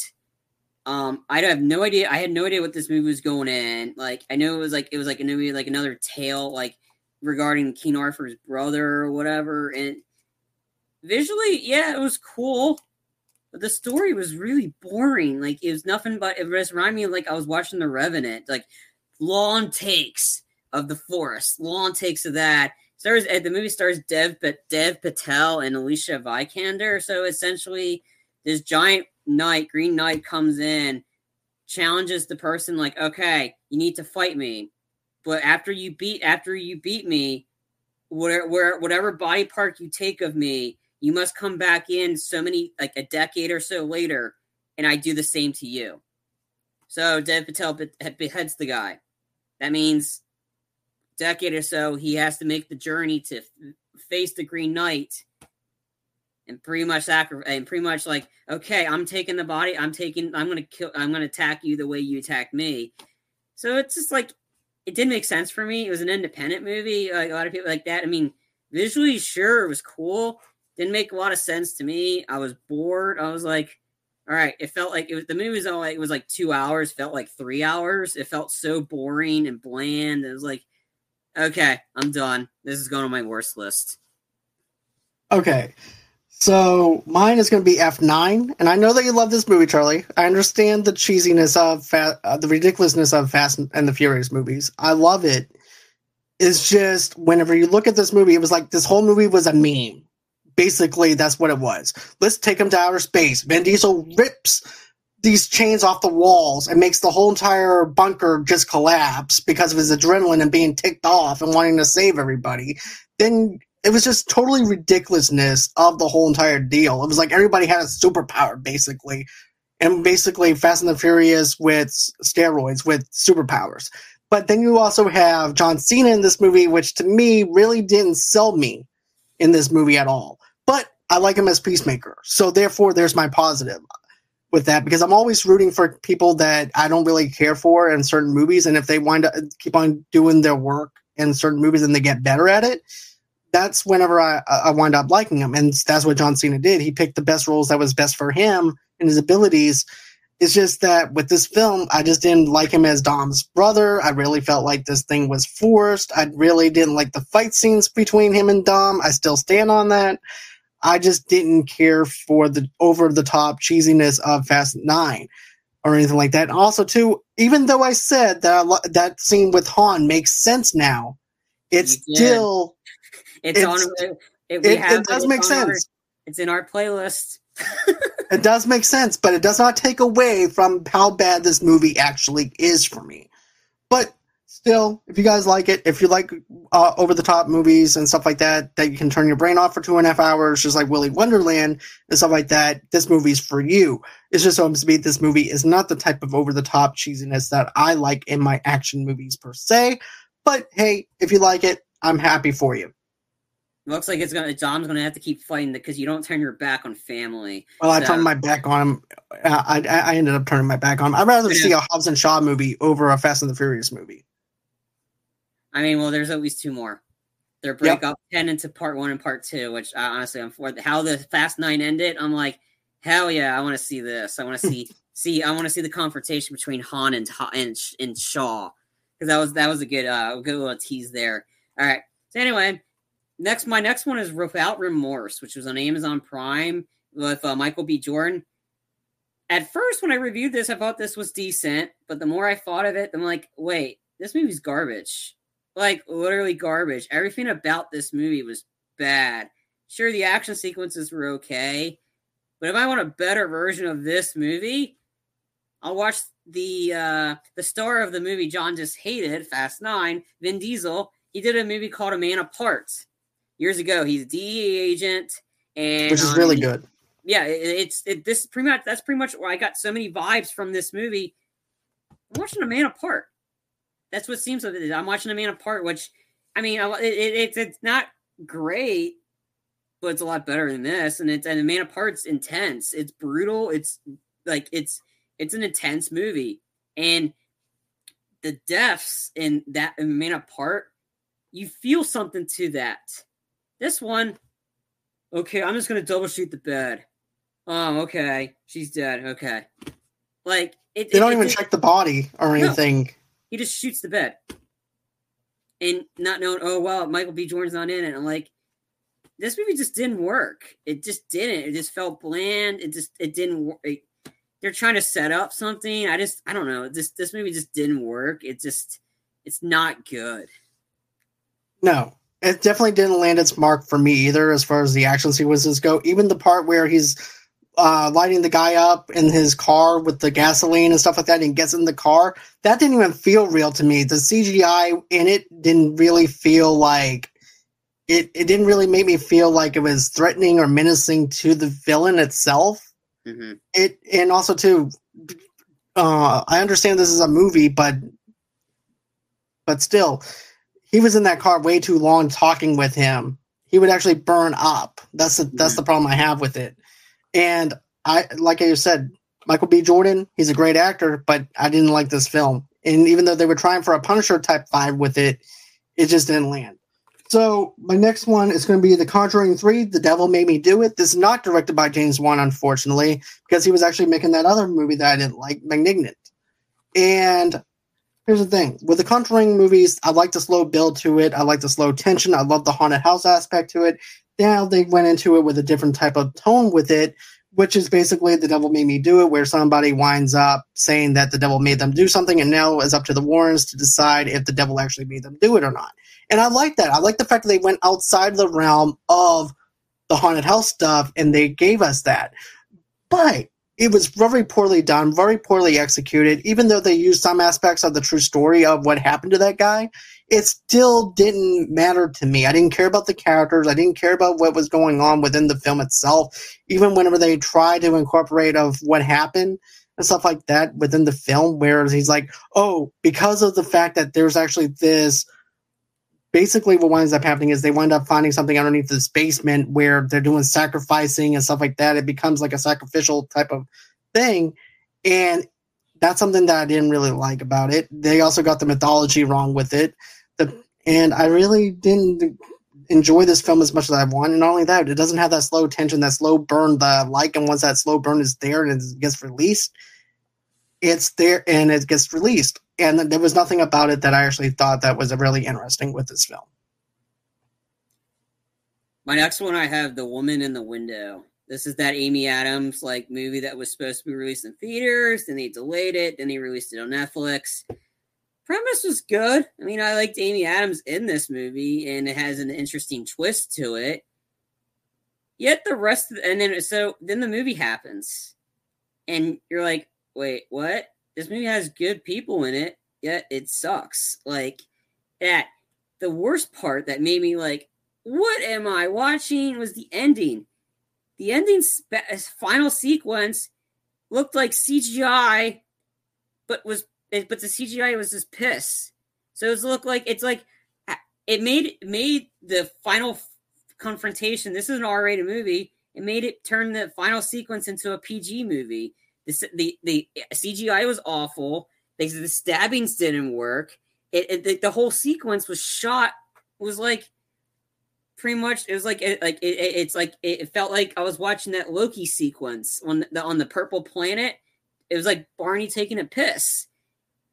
Um, I have no idea. I had no idea what this movie was going in. Like, I know it was like it was like a movie, like another tale, like regarding King Arthur's brother or whatever. And visually, yeah, it was cool. but the story was really boring. Like it was nothing but it just reminded me of like I was watching The Revenant, like long takes of the forest, long takes of that. Stars at eh, the movie stars Dev but Dev Patel and Alicia Vikander. So essentially, this giant knight, Green Knight, comes in, challenges the person like, okay, you need to fight me, but after you beat after you beat me, where where whatever body part you take of me, you must come back in so many like a decade or so later, and I do the same to you. So Dev Patel beheads the guy. That means decade or so he has to make the journey to face the Green Knight and pretty much and pretty much like okay i'm taking the body i'm taking i'm gonna kill i'm gonna attack you the way you attack me. So it's just like it didn't make sense for me. It was an independent movie like a lot of people like that. I mean visually sure it was cool. Didn't make a lot of sense to me. I was bored. I was like all right it felt like it was the movie was all like it was like two hours felt like three hours it felt so boring and bland it was like okay i'm done this is going on my worst list
Okay. So mine is going to be F9, and I know that you love this movie, Charlie. I understand the cheesiness of fa- uh, the ridiculousness of Fast and the Furious movies. I love it. It's just whenever you look at this movie, it was like this whole movie was a meme. Basically, that's what it was. Let's take them to outer space. Vin Diesel rips these chains off the walls and makes the whole entire bunker just collapse because of his adrenaline and being ticked off and wanting to save everybody. Then it was just totally ridiculousness of the whole entire deal. It was like everybody had a superpower basically, and basically Fast and the Furious with steroids with superpowers. But then you also have John Cena in this movie, which to me really didn't sell me in this movie at all. I like him as Peacemaker, so therefore there's my positive with that because I'm always rooting for people that I don't really care for in certain movies, and if they wind up keep on doing their work in certain movies and they get better at it, that's whenever I, I wind up liking him. And that's what John Cena did. He picked the best roles that was best for him and his abilities. It's just that with this film, I just didn't like him as Dom's brother. I really felt like this thing was forced. I really didn't like the fight scenes between him and Dom. I still stand on that. I just didn't care for the over the top cheesiness of Fast Nine or anything like that. And also, too, even though I said that I lo- that scene with Han makes sense now, it's
did.
still
it's,
It's-
on it,
it, it does make
on our-
sense.
it's in our playlist
It does make sense, but it does not take away from how bad this movie actually is for me. But still, if you guys like it, if you like uh, over the top movies and stuff like that, that you can turn your brain off for two and a half hours, just like Willy Wonderland and stuff like that, this movie's for you. It's just so to be this movie is not the type of over the top cheesiness that I like in my action movies per se. But hey, if you like it, I'm happy for you.
looks like it's gonna dom's gonna have to keep fighting because you don't turn your back on family
Well, I turned my back on him. Uh, I, I I ended up turning my back on him. I'd rather
Yeah.
see a Hobbs and Shaw movie over a Fast and the Furious movie.
I mean well there's at least two more. They're break up 10 into part one and part two which uh, honestly i'm for how the fast nine ended i'm like hell yeah i want to see this. I want to see see i want to see the confrontation between han and Ha- and, and shaw. Because that was that was a good uh good little tease there. All right. So anyway next my next one is without remorse which was on amazon prime with uh, michael b. Jordan. At first when i reviewed this i thought this was decent but the more i thought of it i'm like wait this movie's garbage like literally garbage everything about this movie was bad sure the action sequences were okay but if i want a better version of this movie i'll watch the uh the star of the movie john just hated fast nine vin diesel he did a movie called a man apart years ago he's a dea agent and
which is
um,
really good.
yeah, it, it's it, this pretty much that's pretty much where I got so many vibes from this movie. I'm watching a man apart. That's what seems like. it. I'm watching a man apart, which I mean, it, it, it's it's not great, but it's a lot better than this. And it's and a man apart's intense. It's brutal. It's like it's it's an intense movie, and the deaths in that in man apart, you feel something to that. This one, okay, I'm just gonna double shoot the bed. Oh, okay, she's dead. Okay, like it.
They don't even check the body or
No. He just shoots the bed, and not knowing. Oh well, Michael B. Jordan's not in it. I'm like, this movie just didn't work. It just didn't. It just felt bland. It just it didn't work. They're trying to set up something. I just I don't know. This this movie just didn't work. It just it's not good.
No, it definitely didn't land its mark for me either as far as the action sequences go. Even the part where he's uh, lighting the guy up in his car with the gasoline and stuff like that and gets in the car, that didn't even feel real to me. The CGI in it didn't really feel like it, it didn't really make me feel like it was threatening or menacing to the villain itself. Mm-hmm. It and also too, uh, I understand this is a movie, but but still, he was in that car way too long talking with him. He would actually burn up. That's the that's the problem I have with it. And I like I said, Michael B. Jordan, he's a great actor, but I didn't like this film. And even though they were trying for a Punisher type vibe with it, it just didn't land. So my next one is going to be The Conjuring 3, The Devil Made Me Do It. This is not directed by James Wan, unfortunately, because he was actually making that other movie that I didn't like, Malignant. And here's the thing with the Conjuring movies, I like the slow build to it. I like the slow tension. I love the haunted house aspect to it. Now they went into it with a different type of tone with it, which is basically the devil made me do it, where somebody winds up saying that the devil made them do something, and now it's up to the Warrens to decide if the devil actually made them do it or not. And I like that. I like the fact that they went outside the realm of the haunted house stuff and they gave us that. But it was very poorly done, very poorly executed. Even though they used some aspects of the true story of what happened to that guy, it still didn't matter to me. I didn't care about the characters. I didn't care about what was going on within the film itself. Even whenever they tried to incorporate of what happened and stuff like that within the film, where he's like, "Oh, because of the fact that there's actually this." Basically, what winds up happening is they wind up finding something underneath this basement where they're doing sacrificing and stuff like that. It becomes like a sacrificial type of thing, and that's something that I didn't really like about it. They also got the mythology wrong with it the and I really didn't enjoy this film as much as I want. And not only that, it doesn't have that slow tension, that slow burn that like. And once that slow burn is there and it gets released, it's there and it gets released. And there was nothing about it that I actually thought that was really interesting with this film.
My next one, I have The Woman in the Window. This is that Amy Adams like movie that was supposed to be released in theaters, then they delayed it, then they released it on Netflix premise was good. I mean, I liked Amy Adams in this movie, and it has an interesting twist to it. Yet the rest, of, and then so then the movie happens, and you're like, wait, what? This movie has good people in it, yet it sucks. Like that. The worst part that made me like, what am I watching? Was the ending. The ending final sequence looked like CGI, but was but the CGI was just piss. So it was look like it's like it made made the final confrontation. This is an R-rated movie. It made it turn the final sequence into a PG movie. The the, the eh, CGI was awful. The, the stabbings didn't work. It, it the, the, whole sequence was shot was like pretty much it was like it, like it, it's like it felt like I was watching that Loki sequence on the on the purple planet. It was like Barney taking a piss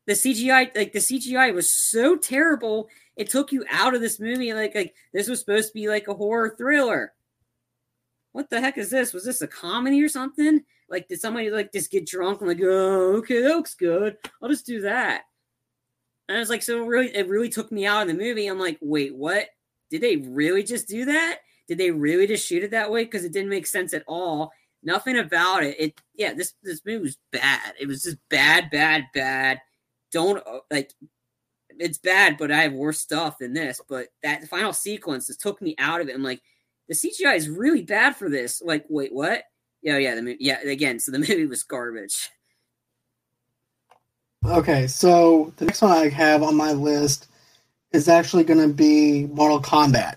the CGI, like the CGI was so terrible, it took you out of this movie. Like, like this was supposed to be like a horror thriller. What the heck is this? Was this a comedy or something? Like, did somebody like just get drunk and like, oh, okay, that looks good. I'll just do that. And I was like, so really, it really took me out of the movie. I'm like, wait, what? Did they really just do that? Did they really just shoot it that way? Because it didn't make sense at all. Nothing about it. It, yeah, this this movie was bad. It was just bad, bad, bad don't uh, like it's bad, but I have worse stuff than this. But that final sequence just took me out of it. I'm like, the CGI is really bad for this. Like, wait, what? Yeah, yeah, the yeah. Again, so the movie was garbage.
Okay, so the next one I have on my list is actually going to be Mortal Kombat.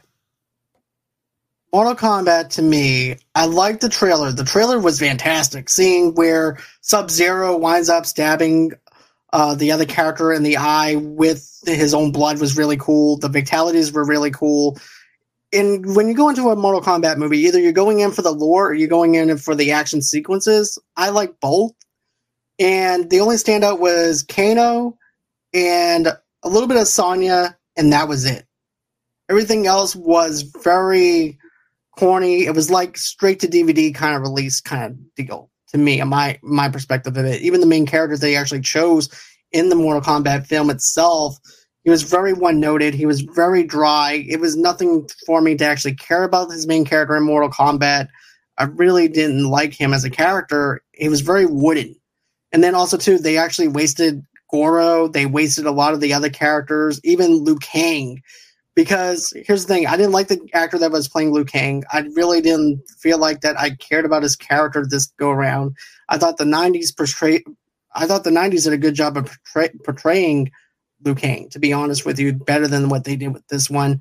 Mortal Kombat to me, I like the trailer. The trailer was fantastic. Seeing where Sub Zero winds up stabbing uh, the other character in the eye with his own blood was really cool. The fatalities were really cool. And when you go into a Mortal Kombat movie, either you're going in for the lore or you're going in for the action sequences. I like both. And the only standout was Kano and a little bit of Sonya, and that was it. Everything else was very corny. It was like straight to DVD kind of release kind of deal to me, and my my perspective of it. Even the main characters they actually chose in the Mortal Kombat film itself, he was very one noted. He was very dry. It was nothing for me to actually care about his main character in Mortal Kombat. I really didn't like him as a character. He was very wooden. And then also too, they actually wasted Goro. They wasted a lot of the other characters, even Liu Kang. Because here's the thing, I didn't like the actor that was playing Liu Kang. I really didn't feel like that I cared about his character this go around. I thought the '90s portray, I thought the '90s did a good job of portray, portraying Liu Kang. To be honest with you, better than what they did with this one.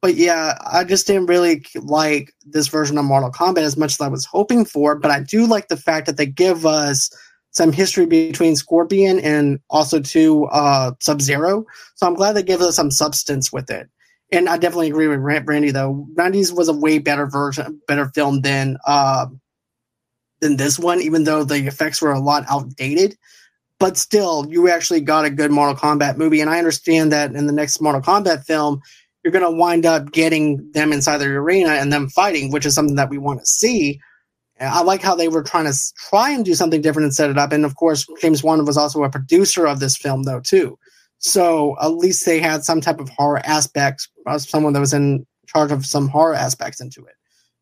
But yeah, I just didn't really like this version of Mortal Kombat as much as I was hoping for. But I do like the fact that they give us some history between Scorpion and also to uh, Sub Zero. So I'm glad they gave us some substance with it. And I definitely agree with Randy though. Randy's was a way better version, better film than uh, than this one, even though the effects were a lot outdated. But still, you actually got a good Mortal Kombat movie, and I understand that in the next Mortal Kombat film, you're going to wind up getting them inside the arena and them fighting, which is something that we want to see. I like how they were trying to try and do something different and set it up. And of course, James Wan was also a producer of this film, though, too. So at least they had some type of horror aspects, uh, someone that was in charge of some horror aspects into it.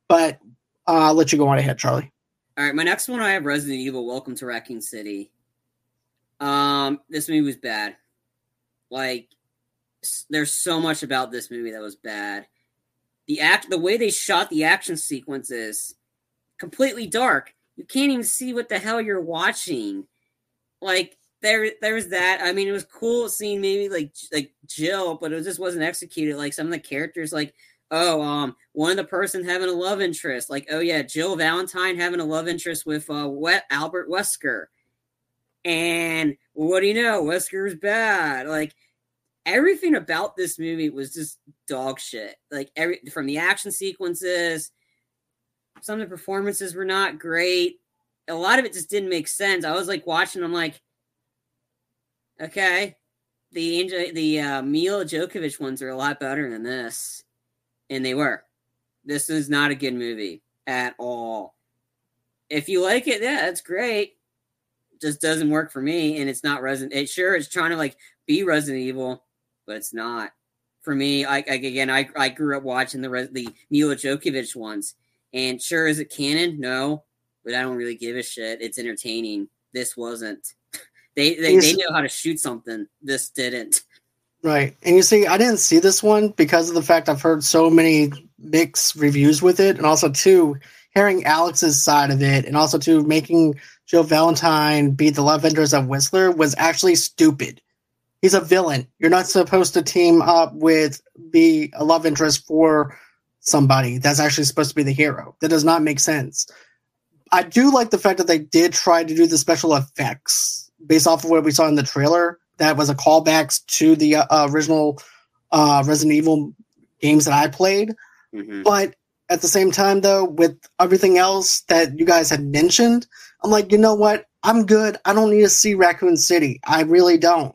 But uh, I'll let you go on ahead, Charlie.
All right, my next one I have Resident Evil Welcome to Raccoon City. Um, this movie was bad. Like, there's so much about this movie that was bad. The act, the way they shot the action sequences completely dark. You can't even see what the hell you're watching. Like there, there was that. I mean, it was cool seeing maybe like like Jill, but it just wasn't executed. Like some of the characters, like oh, um, one of the person having a love interest, like oh yeah, Jill Valentine having a love interest with uh, Wet Albert Wesker, and what do you know, Wesker's bad. Like everything about this movie was just dog shit. Like every from the action sequences some of the performances were not great. A lot of it just didn't make sense. I was like watching. I'm like, okay, the Angel, the uh, Milla Jovovich ones are a lot better than this, and they were. This is not a good movie at all. If you like it, yeah, that's great. Just doesn't work for me, and it's not Resident. It sure it's trying to like be Resident Evil, but it's not for me. I, I again, I I grew up watching the the Milla Jovovich ones, and sure, is it canon? No, but I don't really give a shit. It's entertaining. This wasn't. They they, they know how to shoot something. This didn't.
Right, and you see, I didn't see this one because of the fact I've heard so many mixed reviews with it, and also too hearing Alex's side of it, and also too making Joe Valentine be the love interest of Whistler was actually stupid. He's a villain. You're not supposed to team up with be a love interest for somebody that's actually supposed to be the hero. That does not make sense. I do like the fact that they did try to do the special effects based off of what we saw in the trailer. That was a callback to the uh, original uh, Resident Evil games that I played. Mm-hmm. But at the same time, though, with everything else that you guys had mentioned, I'm like, you know what? I'm good. I don't need to see Raccoon City. I really don't.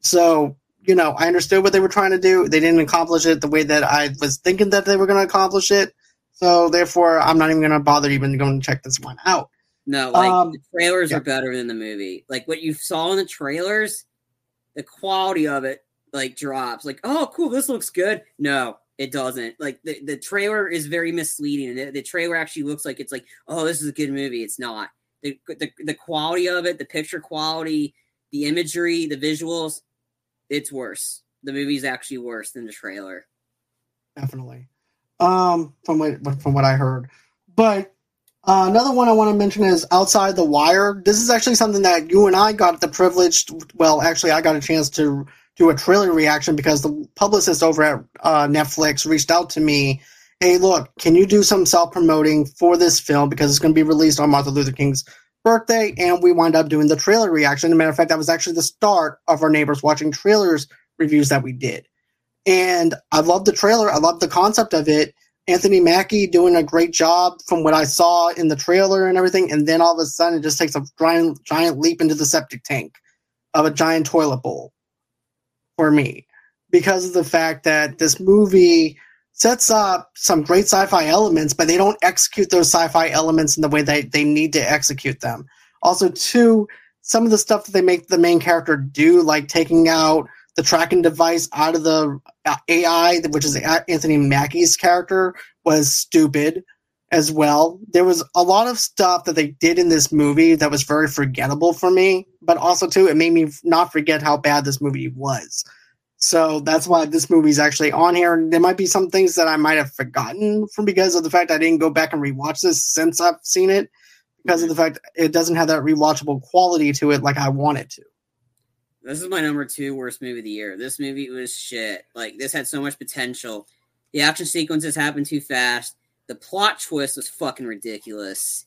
So you know, I understood what they were trying to do. They didn't accomplish it the way that I was thinking that they were going to accomplish it. So therefore, I'm not even going to bother even going to check this one out.
No, like um, the trailers yeah. are better than the movie. Like what you saw in the trailers, the quality of it like drops. Like, oh, cool, this looks good. No, it doesn't. Like the, the trailer is very misleading. The, the trailer actually looks like it's like, oh, this is a good movie. It's not. The, the the quality of it, the picture quality, the imagery, the visuals, it's worse. The movie's actually worse than the trailer.
Definitely. Um, from what from what I heard, but uh, another one I want to mention is Outside the Wire. This is actually something that you and I got the privilege. Well, actually, I got a chance to do a trailer reaction because the publicist over at uh, Netflix reached out to me. Hey, look, can you do some self promoting for this film because it's going to be released on Martin Luther King's birthday, and we wind up doing the trailer reaction. As a matter of fact, that was actually the start of our neighbors watching trailers reviews that we did. And I love the trailer. I love the concept of it. Anthony Mackie doing a great job from what I saw in the trailer and everything. And then all of a sudden, it just takes a giant, giant leap into the septic tank of a giant toilet bowl for me because of the fact that this movie sets up some great sci-fi elements, but they don't execute those sci-fi elements in the way that they need to execute them. Also, two, some of the stuff that they make the main character do, like taking out the tracking device out of the uh, AI, which is Anthony Mackie's character, was stupid as well. There was a lot of stuff that they did in this movie that was very forgettable for me, but also too, it made me not forget how bad this movie was. So that's why this movie's actually on here. There might be some things that I might have forgotten from because of the fact I didn't go back and rewatch this since I've seen it, because of the fact it doesn't have that rewatchable quality to it like I want it to.
This is my number two worst movie of the year. This movie was shit. Like this had so much potential. The action sequences happened too fast. The plot twist was fucking ridiculous.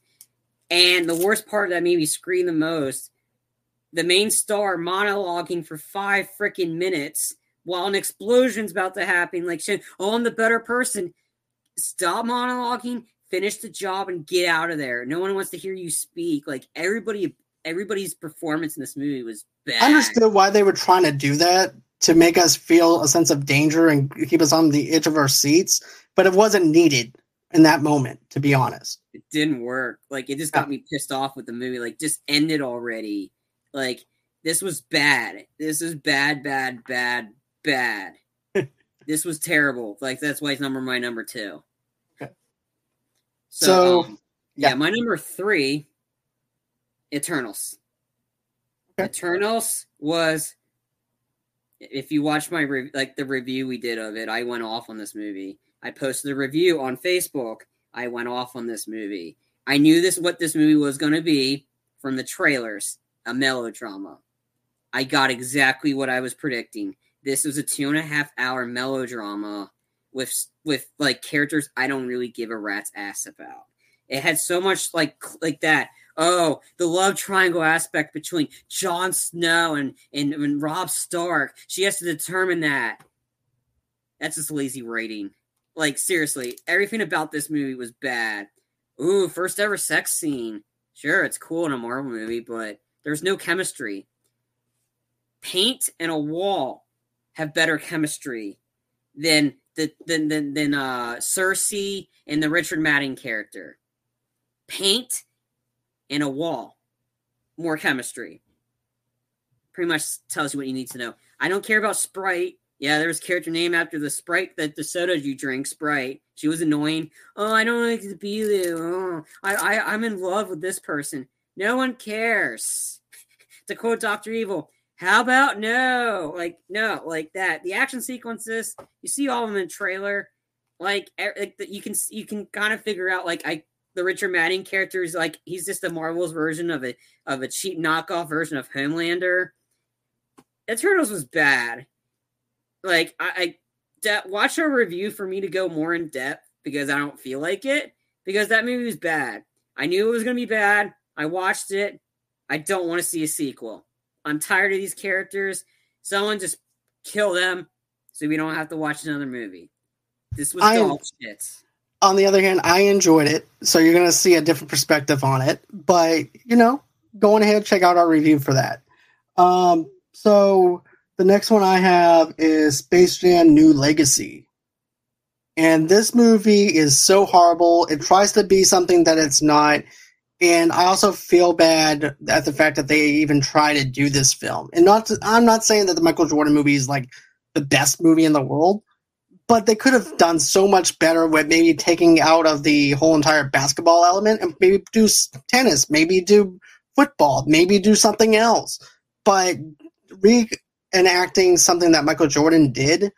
And the worst part that made me scream the most, the main star monologuing for five freaking minutes while an explosion's about to happen, like saying, "Oh, I'm the better person." Stop monologuing, finish the job, and get out of there. No one wants to hear you speak. Like everybody, everybody's performance in this movie was bad.
I understood why they were trying to do that to make us feel a sense of danger and keep us on the edge of our seats, but it wasn't needed in that moment. To be honest,
it didn't work. Like it just got me pissed off with the movie. Like just end it already. Like this was bad. This is bad, bad, bad, bad. this was terrible. Like that's why it's number my number two.
Okay.
So,
So,
um, yeah.
yeah.
my number three, Eternals.
Okay.
Eternals was. If you watch my re- like the review we did of it, I went off on this movie. I posted a review on Facebook. I went off on this movie. I knew this what this movie was going to be from the trailers, a melodrama. I got exactly what I was predicting. This was a two and a half hour melodrama with with like characters I don't really give a rat's ass about. It had so much like like that. Oh, the love triangle aspect between Jon Snow and, and and Rob Stark. She has to determine that. That's just lazy writing. Like seriously, everything about this movie was bad. Ooh, first ever sex scene. Sure, it's cool in a Marvel movie, but there's no chemistry. Paint and a wall have better chemistry than the than than, than uh Sersi and the Richard Madden character. Paint and a wall. More chemistry. Pretty much tells you what you need to know. I don't care about Sprite. Yeah, there was character name after the Sprite that the soda you drink, Sprite. She was annoying. Oh, I don't like to be there. Oh, I, I, I'm in love with this person. No one cares. to quote Doctor Evil, how about no? Like no, like that. The action sequences, you see all of them in the trailer. Like, like you can you can kind of figure out like I the Richard Madden character is like he's just a Marvel's version of a of a cheap knockoff version of Homelander. Eternals was bad. Like I, I de- watch a review for me to go more in depth because I don't feel like it because that movie was bad. I knew it was gonna be bad. I watched it. I don't want to see a sequel. I'm tired of these characters. Someone just kill them so we don't have to watch another movie. This was dog shit.
On the other hand, I enjoyed it, so you're going to see a different perspective on it. But you know, go on ahead, check out our review for that. Um, so the next one I have is Space Jam: New Legacy, and this movie is so horrible. It tries to be something that it's not, and I also feel bad at the fact that they even try to do this film. And not, to, I'm not saying that the Michael Jordan movie is like the best movie in the world but they could have done so much better with maybe taking out of the whole entire basketball element and maybe do tennis, maybe do football, maybe do something else. But reenacting something that Michael Jordan did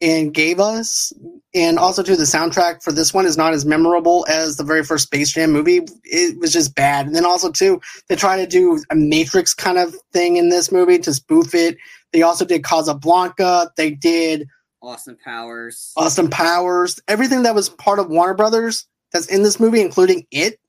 and gave us, and also to the soundtrack for this one is not as memorable as the very first Space Jam movie. It was just bad. And then also too, they try to do a Matrix kind of thing in this movie to spoof it. They also did Casablanca. They did
Austin Powers.
Austin Powers, everything that was part of Warner Brothers that's in this movie, including it.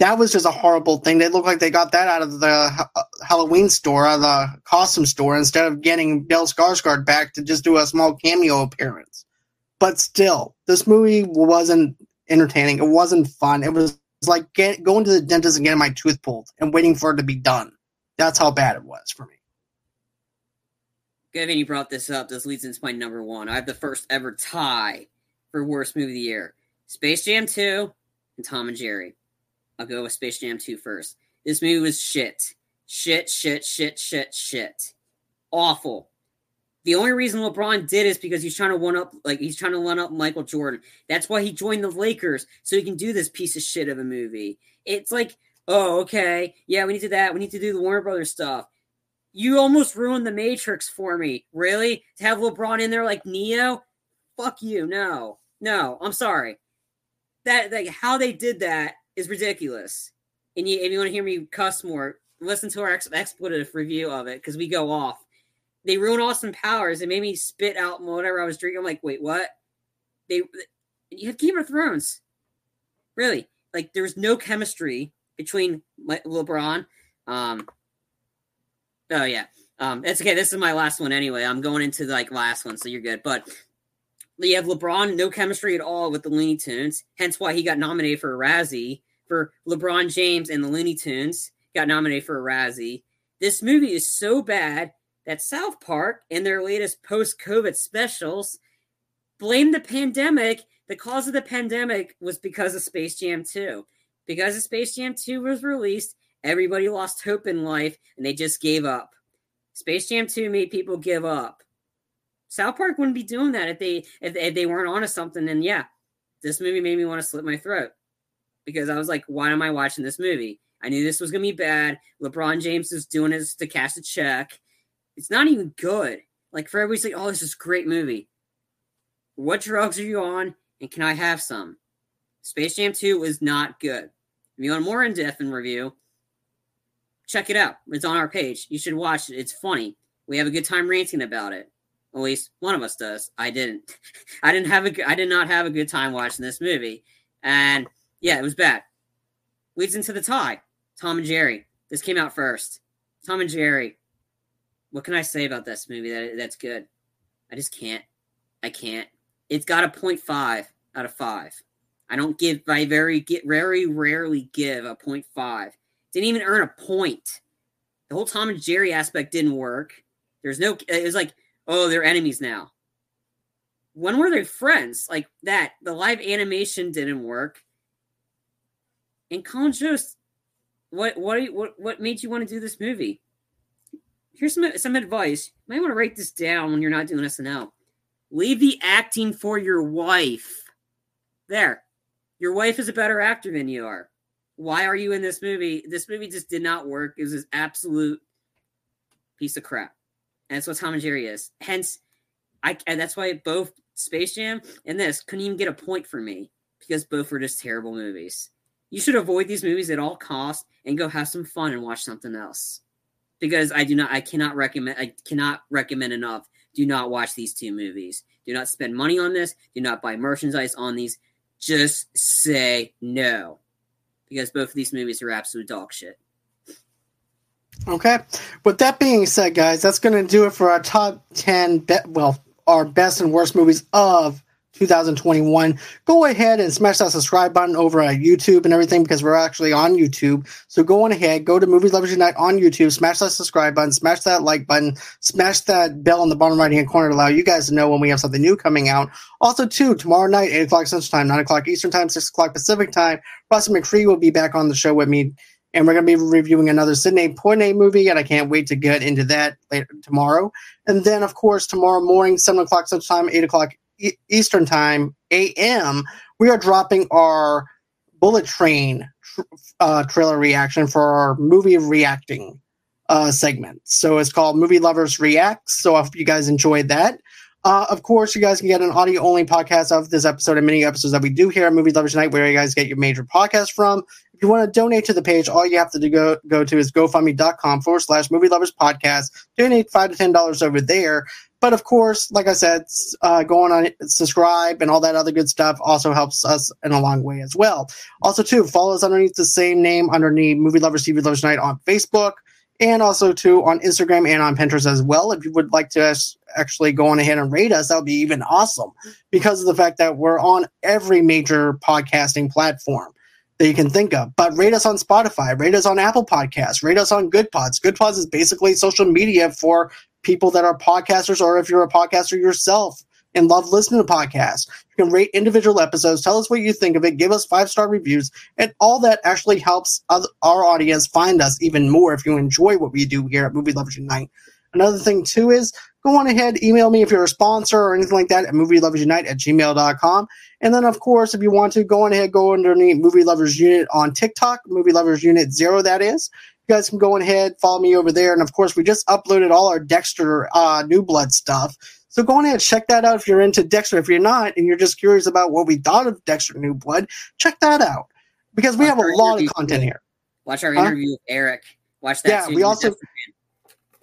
That was just a horrible thing. They look like they got that out of the Ha- uh, Halloween store, out of the costume store, instead of getting Bill Skarsgård back to just do a small cameo appearance. But still, this movie wasn't entertaining. It wasn't fun. It was like get, going to the dentist and getting my tooth pulled and waiting for it to be done. That's how bad it was for me.
Given you brought this up, this leads into my number one. I have the first ever tie for worst movie of the year: Space Jam 2 and Tom and Jerry. I'll go with Space Jam 2 first. This movie was shit. Shit, shit, shit, shit, shit. Awful. The only reason LeBron did is because he's trying to one up, like he's trying to one up Michael Jordan. That's why he joined the Lakers so he can do this piece of shit of a movie. It's like, oh, okay, yeah, we need to do that. We need to do the Warner Brothers stuff. You almost ruined the Matrix for me. Really? To have LeBron in there like Neo? Fuck you. No, no. I'm sorry. That like how they did that is ridiculous. And you, if you want to hear me cuss more, listen to our ex- expletive review of it because we go off they ruined Austin Powers. It made me spit out whatever I was drinking. I'm like, wait, what? They you have Game of Thrones. Really? Like there's no chemistry between LeBron. Um Oh yeah. Um it's okay. This is my last one anyway. I'm going into like last one, so you're good. But you have LeBron, no chemistry at all with the Looney Tunes, hence why he got nominated for a Razzie. For LeBron James and the Looney Tunes got nominated for a Razzie. This movie is so bad that South Park, in their latest post COVID specials, blamed the pandemic. The cause of the pandemic was because of Space Jam 2. Because of Space Jam 2 was released, everybody lost hope in life and they just gave up. Space Jam 2 made people give up. South Park wouldn't be doing that if they if, if they weren't onto something. And yeah, this movie made me want to slit my throat because I was like, why am I watching this movie? I knew this was gonna be bad. LeBron James is doing this to cash a check. It's not even good. Like for everybody's like, oh, this is a great movie. What drugs are you on? And can I have some? Space Jam 2 was not good. If you want more in-depth in review, check it out. It's on our page. You should watch it. It's funny. We have a good time ranting about it. At least one of us does. I didn't. I didn't have a. I did not have a good time watching this movie, and yeah, it was bad. Leads into the tie. Tom and Jerry. This came out first. Tom and Jerry what can I say about this movie that that's good? I just can't. I can't. It's got a 0.5 out of 5. I don't give I very get very rarely give a 0.5. Didn't even earn a point. The whole Tom and Jerry aspect didn't work. There's no it was like, oh, they're enemies now. When were they friends? Like that. The live animation didn't work. And Colin Jost, what what what what made you want to do this movie? here's some some advice. You might want to write this down when you're not doing SNL. Leave the acting for your wife. There. Your wife is a better actor than you are. Why are you in this movie? This movie just did not work. It was an absolute piece of crap. And that's what Tom and Jerry is. Hence, I and that's why both Space Jam and this couldn't even get a point for me because both were just terrible movies. You should avoid these movies at all costs and go have some fun and watch something else because I do not, I cannot recommend, I cannot recommend enough. Do not watch these two movies. Do not spend money on this. Do not buy merchandise on these. Just say no, because both of these movies are absolute dog shit.
Okay. With that being said, guys, that's going to do it for our top 10, be- well, our best and worst movies of 2021. Go ahead and smash that subscribe button over at YouTube and everything because we're actually on YouTube. So go on ahead, go to Movie Lovers Unite on YouTube, smash that subscribe button, smash that like button, smash that bell in the bottom right hand corner to allow you guys to know when we have something new coming out. Also, too, tomorrow night, 8 o'clock Central Time, 9 o'clock Eastern Time, 6 o'clock Pacific Time, Russell McCree will be back on the show with me. And we're going to be reviewing another Sidney Poitier movie, and I can't wait to get into that later tomorrow. And then, of course, tomorrow morning, 7 o'clock Central Time, 8 o'clock Eastern Time AM, we are dropping our Bullet Train uh, trailer reaction for our movie reacting uh, segment. So it's called Movie Lovers React. So I hope you guys enjoyed that. Uh, of course, you guys can get an audio only podcast of this episode and many episodes that we do here at Movie Lovers Unite, where you guys get your major podcast from. If you want to donate to the page, all you have to do go, go to is gofundme.com forward slash movie lovers podcast. Donate five to ten dollars over there. But of course, like I said, uh, going on subscribe and all that other good stuff also helps us in a long way as well. Also, too, follow us underneath the same name underneath Movie Lovers TV Lovers Unite on Facebook and also too on Instagram and on Pinterest as well. If you would like to actually go on ahead and rate us, that would be even awesome because of the fact that we're on every major podcasting platform that you can think of. But rate us on Spotify, rate us on Apple Podcasts, rate us on Goodpods. Good Pods is basically social media for people that are podcasters or if you're a podcaster yourself and love listening to podcasts. You can rate individual episodes, tell us what you think of it, give us five star reviews, and all that actually helps our audience find us even more if you enjoy what we do here at Movie Lovers Unite. Another thing, too, is go on ahead, email me if you're a sponsor or anything like that at movieloversunite at gmail.com. And then, of course, if you want to, go on ahead, go underneath Movie Lovers Unite on TikTok, Movie Lovers Unite Zero, that is. You guys can go ahead, follow me over there. And of course, we just uploaded all our Dexter uh, New Blood stuff. So go ahead, check that out if you're into Dexter. If you're not, and you're just curious about what we thought of Dexter New Blood, check that out because we Watch have a lot of content here.
Watch our interview huh? with Eric. Watch that.
Yeah, we also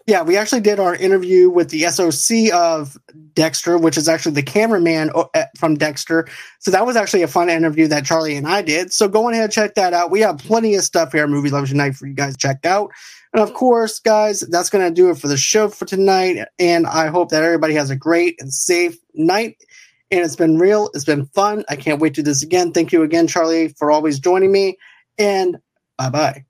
yeah, we actually did our interview with the SOC of Dexter, which is actually the cameraman uh, from Dexter. So that was actually a fun interview that Charlie and I did. So go ahead and check that out. We have plenty of stuff here Movie Lovers Unite for you guys to check out. And of course, guys, that's going to do it for the show for tonight. And I hope that everybody has a great and safe night. And it's been real. It's been fun. I can't wait to do this again. Thank you again, Charlie, for always joining me. And bye bye.